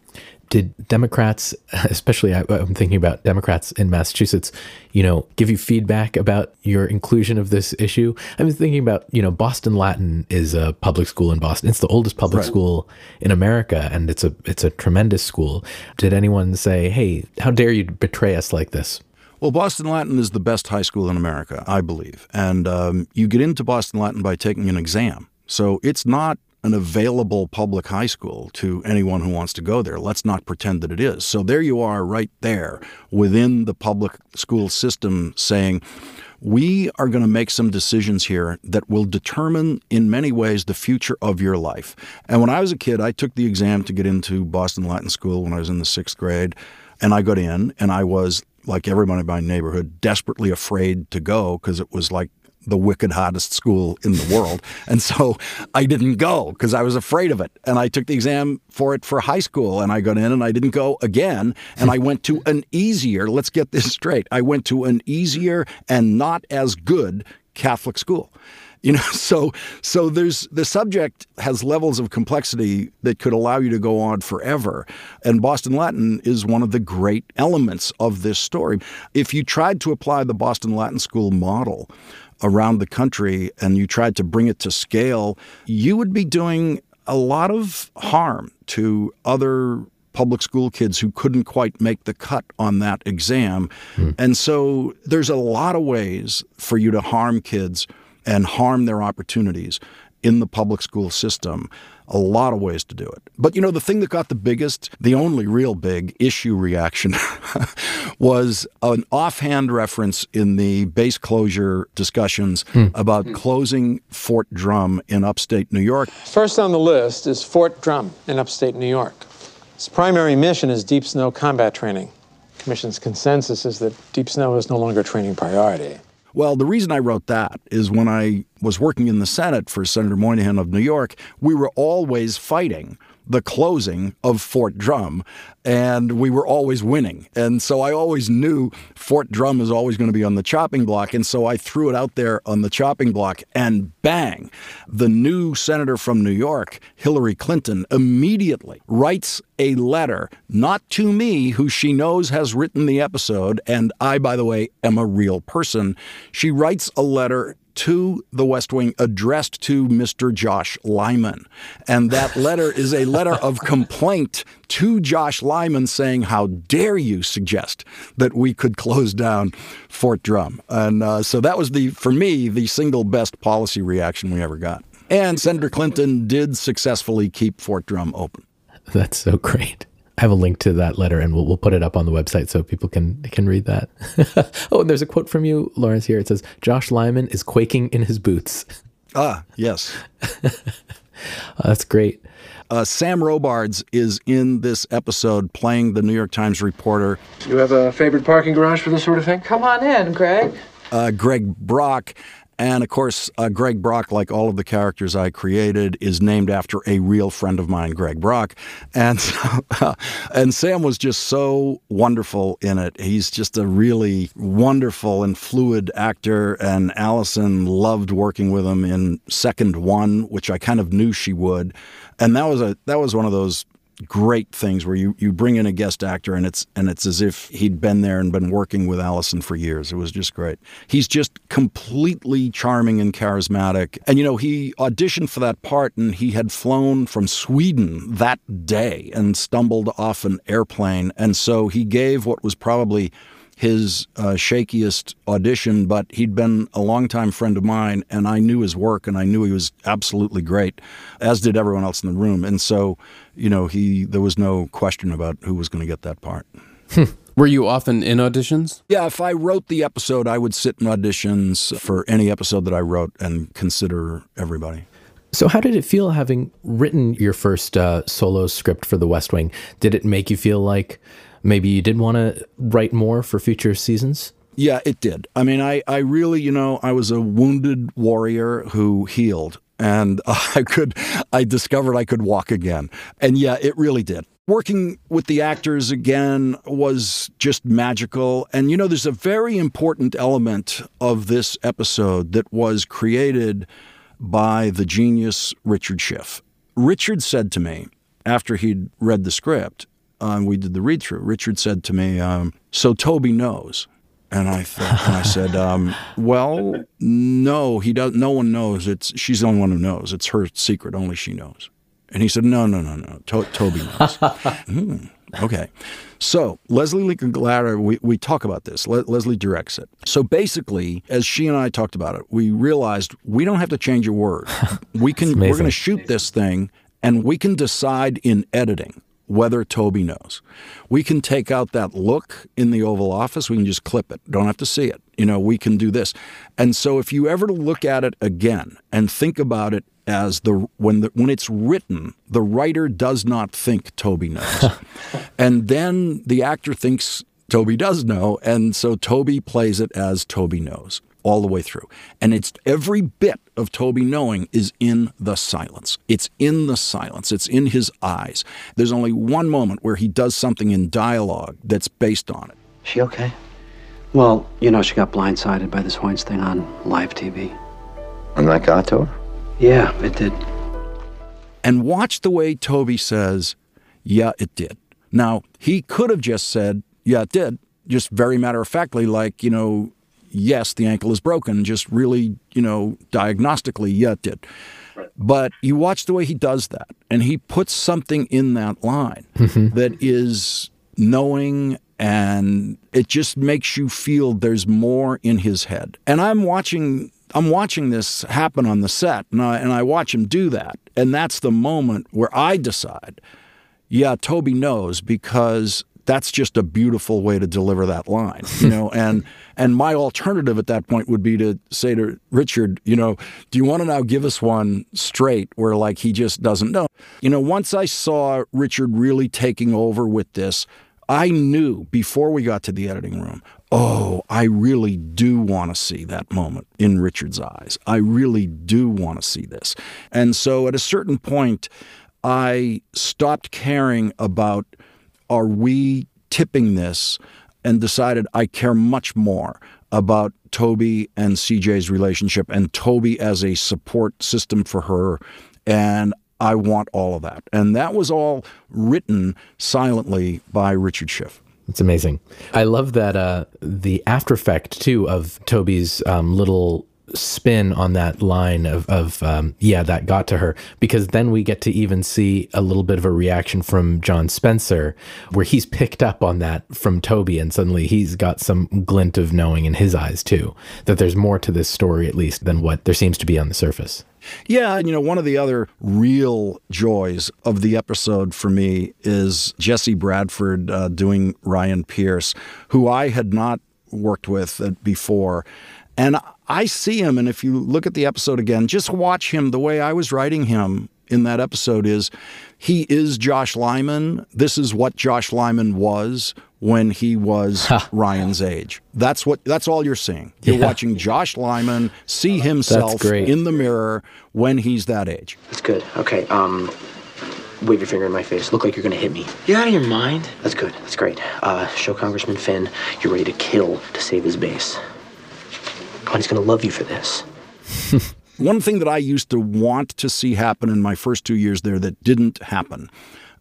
A: Did Democrats, (laughs) especially I, am thinking about Democrats in Massachusetts, you know, give you feedback about your inclusion of this issue? I'm thinking about, you know, Boston Latin is a public school in Boston. It's the oldest public right. school in America, and it's a it's a tremendous school. Did anyone say, "Hey, how dare you betray us like this"?
Q: Well, Boston Latin is the best high school in America, I believe, and um, you get into Boston Latin by taking an exam. So it's not an available public high school to anyone who wants to go there. Let's not pretend that it is. So there you are, right there within the public school system, saying, we are going to make some decisions here that will determine, in many ways, the future of your life. And when I was a kid, I took the exam to get into Boston Latin School when I was in the sixth grade. And I got in, and I was, like everyone in my neighborhood, desperately afraid to go because it was like the wicked hottest school in the world. And so I didn't go because I was afraid of it. And I took the exam for it for high school and I got in and I didn't go again. And I went to an easier, let's get this straight, I went to an easier and not as good Catholic school. You know, (laughs) so so there's the subject has levels of complexity that could allow you to go on forever. And Boston Latin is one of the great elements of this story. If you tried to apply the Boston Latin School model around the country and you tried to bring it to scale, you would be doing a lot of harm to other public school kids who couldn't quite make the cut on that exam. Hmm. And so there's a lot of ways for you to harm kids and harm their opportunities in the public school system a lot of ways to do it. But you know, the thing that got the biggest, the only real big issue reaction (laughs) was an offhand reference in the base closure discussions hmm. about closing Fort Drum in upstate New York.
T: First on the list is Fort Drum in upstate New York. Its primary mission is deep snow combat training. Commission's consensus is that deep snow is no longer a training priority.
Q: Well, the reason I wrote that is when I was working in the Senate for Senator Moynihan of New York, we were always fighting the closing of Fort Drum, and we were always winning. And so I always knew Fort Drum is always going to be on the chopping block. And so I threw it out there on the chopping block, and bang, the new senator from New York, Hillary Clinton, immediately writes a letter, not to me, who she knows has written the episode. And I, by the way, am a real person. She writes a letter to the West Wing addressed to Mr. Josh Lyman. And that letter is a letter of (laughs) complaint to Josh Lyman saying, How dare you suggest that we could close down Fort Drum? And uh, so that was the, for me, the single best policy reaction we ever got. And Senator Clinton did successfully keep Fort Drum open.
A: That's so great. I have a link to that letter, and we'll we'll put it up on the website so people can can read that. (laughs) oh, and there's a quote from you, Lawrence. Here it says, "Josh Lyman is quaking in his boots." (laughs)
Q: Ah, yes,
A: uh, that's great.
Q: Uh, Sam Robards is in this episode playing the New York Times reporter.
I: You have a favorite parking garage for this sort of thing?
K: Come on in, Greg.
Q: Uh, Greg Brock and of course, uh, Greg Brock, like all of the characters I created, is named after a real friend of mine, Greg Brock. And (laughs) and Sam was just so wonderful in it. He's just a really wonderful and fluid actor. And Allison loved working with him in Second One, which I kind of knew she would. And that was a that was one of those great things where you, you bring in a guest actor and it's and it's as if he'd been there and been working with Allison for years. It was just great. He's just completely charming and charismatic. And you know, he auditioned for that part and he had flown from Sweden that day and stumbled off an airplane. And so he gave what was probably his uh, shakiest audition, but he'd been a longtime friend of mine, and I knew his work, and I knew he was absolutely great, as did everyone else in the room. And so, you know, he there was no question about who was going to get that part. (laughs)
B: Were you often in auditions?
Q: Yeah, if I wrote the episode, I would sit in auditions for any episode that I wrote and consider everybody.
A: So, how did it feel having written your first uh, solo script for The West Wing? Did it make you feel like maybe you did want to write more for future seasons?
Q: Yeah, it did. I mean, I, I really, you know, I was a wounded warrior who healed and (laughs) I could, I discovered I could walk again. And yeah, it really did. Working with the actors again was just magical. And you know, there's a very important element of this episode that was created by the genius Richard Schiff. Richard said to me after he'd read the script, uh, we did the read through, Richard said to me, um, "So Toby knows." And I thought, and I said, um, "Well, no, he does. No one knows. It's she's the only one who knows. It's her secret. Only she knows." And he said, "No, no, no, no. To- Toby knows." (laughs) Hmm, okay. So Lesli Linka Glatter, we, we talk about this. Le- Lesli directs it. So basically, as she and I talked about it, we realized we don't have to change a word. (laughs) We can. We're going to shoot this thing, and we can decide in editing whether Toby knows. We can take out that look in the Oval Office. We can just clip it. Don't have to see it. You know, we can do this. And so if you ever look at it again and think about it as the when the when it's written, the writer does not think Toby knows. (laughs) and then the actor thinks Toby does know, and so Toby plays it as Toby knows all the way through. And it's every bit of Toby knowing is in the silence. It's in the silence. It's in his eyes. There's only one moment where he does something in dialogue that's based on it.
S: She okay? Well, you know, she got blindsided by this Hoynes thing on live TV.
E: And that got to her?
S: Yeah, it did.
Q: And watch the way Toby says, Yeah, it did. Now, he could have just said, Yeah, it did, just very matter of factly, like, you know, yes, the ankle is broken, just really, you know, diagnostically, yeah, it did. But you watch the way he does that, and he puts something in that line (laughs) mm-hmm. that is knowing and it just makes you feel there's more in his head. And I'm watching I'm watching this happen on the set and I, and I watch him do that. And that's the moment where I decide, yeah, Toby knows because that's just a beautiful way to deliver that line, you know. (laughs) and and my alternative at that point would be to say to Richard, you know, do you want to now give us one straight where like he just doesn't know? You know, once I saw Richard really taking over with this, I knew before we got to the editing room, oh, I really do want to see that moment in Richard's eyes. I really do want to see this. And so at a certain point, I stopped caring about are we tipping this and decided I care much more about Toby and CJ's relationship and Toby as a support system for her. And I want all of that. And that was all written silently by Richard Schiff.
A: It's amazing. I love that uh, the after effect too of Toby's um, little spin on that line of, of um, yeah that got to her because then we get to even see a little bit of a reaction from john spencer where he's picked up on that from toby and suddenly he's got some glint of knowing in his eyes too that there's more to this story at least than what there seems to be on the surface
Q: yeah, and you know, one of the other real joys of the episode for me is Jesse Bradford uh, doing Ryan Pierce, who I had not worked with before. And I see him, and if you look at the episode again, just watch him. The way I was writing him in that episode is he is Josh Lyman. This is what Josh Lyman was when he was Ryan's age. That's what that's all you're seeing. You're
S: Yeah.
Q: watching Josh Lyman see himself in the mirror when he's that age.
S: That's good. Okay, um, wave your finger in my face. Look like you're gonna hit me. You out of your mind? That's good. That's great. Uh, show Congressman Finn you're ready to kill to save his base. God, he's gonna love you for this. (laughs)
Q: One thing that I used to want to see happen in my first two years there that didn't happen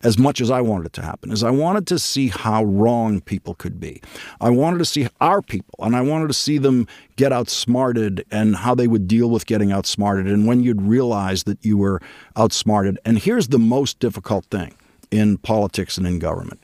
Q: as much as I wanted it to happen is I wanted to see how wrong people could be. I wanted to see our people and I wanted to see them get outsmarted and how they would deal with getting outsmarted and when you'd realize that you were outsmarted. And here's the most difficult thing in politics and in government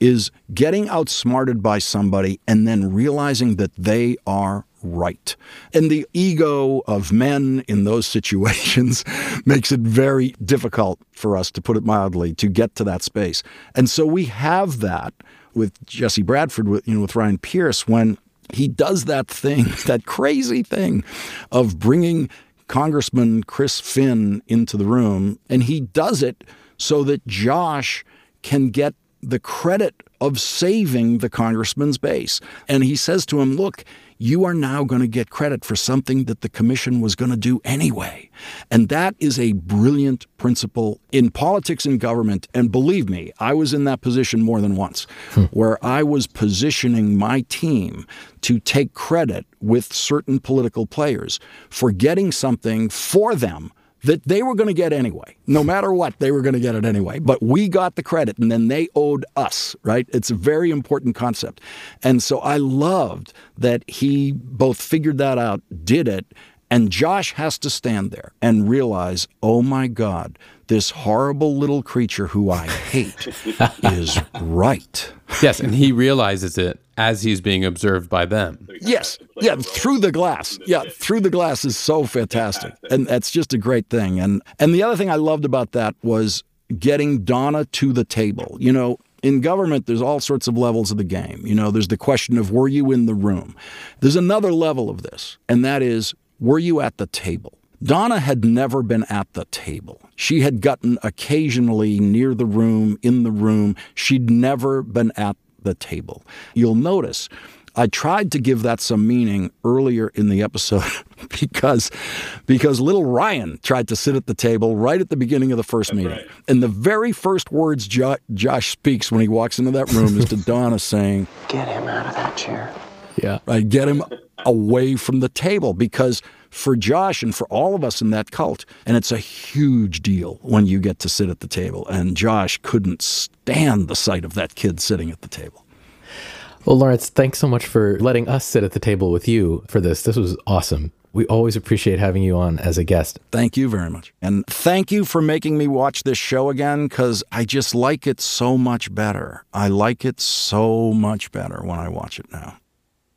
Q: is getting outsmarted by somebody and then realizing that they are right. And the ego of men in those (laughs) situations (laughs) makes it very difficult for us, to put it mildly, to get to that space. And so we have that with Jesse Bradford, with, you know, with Ryan Pierce, when he does that thing, (laughs) that crazy thing of bringing Congressman Chris Finn into the room, and he does it so that Josh can get the credit of saving the congressman's base. And he says to him, Look, you are now going to get credit for something that the commission was going to do anyway. And that is a brilliant principle in politics and government. And believe me, I was in that position more than once, hmm. where I was positioning my team to take credit with certain political players for getting something for them that they were going to get anyway. No matter what, they were going to get it anyway. But we got the credit and then they owed us, right? It's a very important concept. And so I loved that he both figured that out, did it, and Josh has to stand there and realize, oh my God, this horrible little creature who I hate (laughs) is right.
B: Yes, and he realizes it as he's being observed by them.
Q: Yes. Yeah, through the glass. Yeah, through the glass is so fantastic. And that's just a great thing. And and the other thing I loved about that was getting Donna to the table. You know, in government, there's all sorts of levels of the game. You know, there's the question of were you in the room? There's another level of this, and that is were you at the table? Donna had never been at the table. She had gotten occasionally near the room, in the room. She'd never been at the table. You'll notice I tried to give that some meaning earlier in the episode (laughs) because because little Ryan tried to sit at the table right at the beginning of the first That's meeting. Right. And the very first words jo- Josh speaks when he walks into that room is to (laughs) Donna saying,
S: "Get him out of that chair."
Q: Yeah. Right, get him away from the table because for Josh and for all of us in that cult, and it's a huge deal when you get to sit at the table. And Josh couldn't stand the sight of that kid sitting at the table.
A: Well, Lawrence, thanks so much for letting us sit at the table with you for this. This was awesome. We always appreciate having you on as a guest.
Q: Thank you very much. And thank you for making me watch this show again because I just like it so much better. I like it so much better when I watch it now.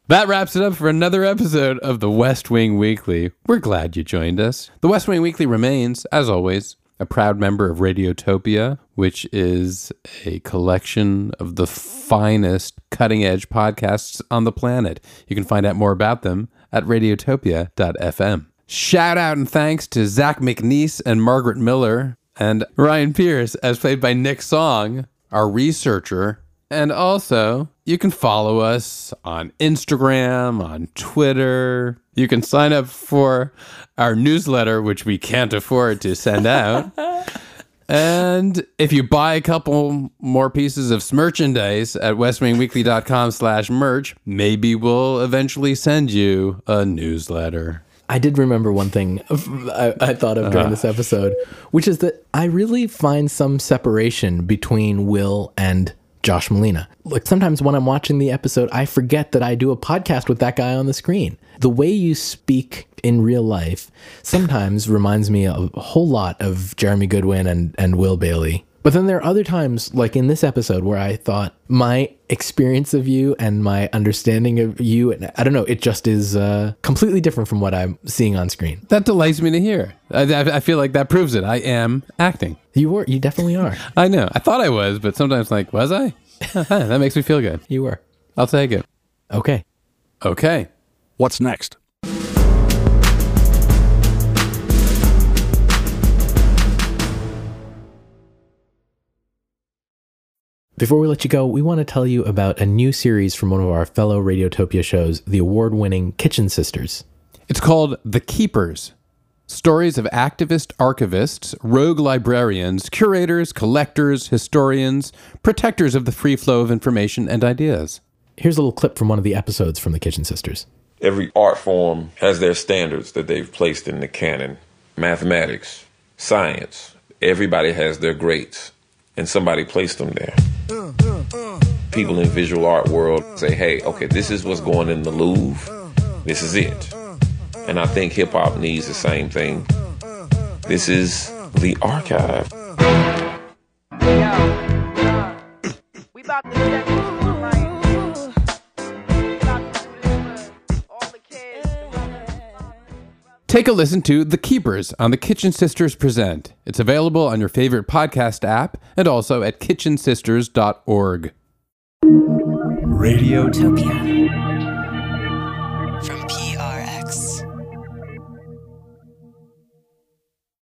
B: That wraps it up for another episode of the West Wing Weekly. We're glad you joined us. The West Wing Weekly remains, as always, a proud member of Radiotopia, which is a collection of the finest cutting edge podcasts on the planet. You can find out more about them at radiotopia.fm. Shout out and thanks to Zach McNeice and Margaret Miller and Ryan Pierce, as played by Nick Song, our researcher and also, you can follow us on Instagram, on Twitter. You can sign up for our newsletter, which we can't afford to send out. (laughs) and if you buy a couple more pieces of merchandise at westwingweekly.com slash merch, maybe we'll eventually send you a newsletter.
A: I did remember one thing I, I thought of during uh-huh. this episode, which is that I really find some separation between Will and Josh Malina. Like sometimes when I'm watching the episode, I forget that I do a podcast with that guy on the screen. The way you speak in real life sometimes reminds me a whole lot of Jeremy Goodwin and, and Will Bailey. But then there are other times, like in this episode, where I thought my experience of you and my understanding of you, and I don't know, it just is uh, completely different from what I'm seeing on screen.
B: That delights me to hear. I, I, feel like that proves it. I am acting.
A: You were, you definitely are. (laughs)
B: I know. I thought I was, but sometimes like, was I? (laughs) that makes me feel good.
A: You were.
B: I'll take it.
A: Okay.
B: Okay.
Q: What's next?
A: Before we let you go, we want to tell you about a new series from one of our fellow Radiotopia shows, the award winning Kitchen Sisters.
B: It's called The Keepers Stories of activist archivists, rogue librarians, curators, collectors, historians, protectors of the free flow of information and ideas.
A: Here's a little clip from one of the episodes from the Kitchen Sisters.
U: Every art form has their standards that they've placed in the canon mathematics, science. Everybody has their greats, and somebody placed them there. People in visual art world say, hey, okay, this is what's going in the Louvre. This is it. And I think hip hop needs the same thing. This is the archive.
B: Take a listen to The Keepers on the Kitchen Sisters Present. It's available on your favorite podcast app and also at kitchensisters.org.
V: Radiotopia.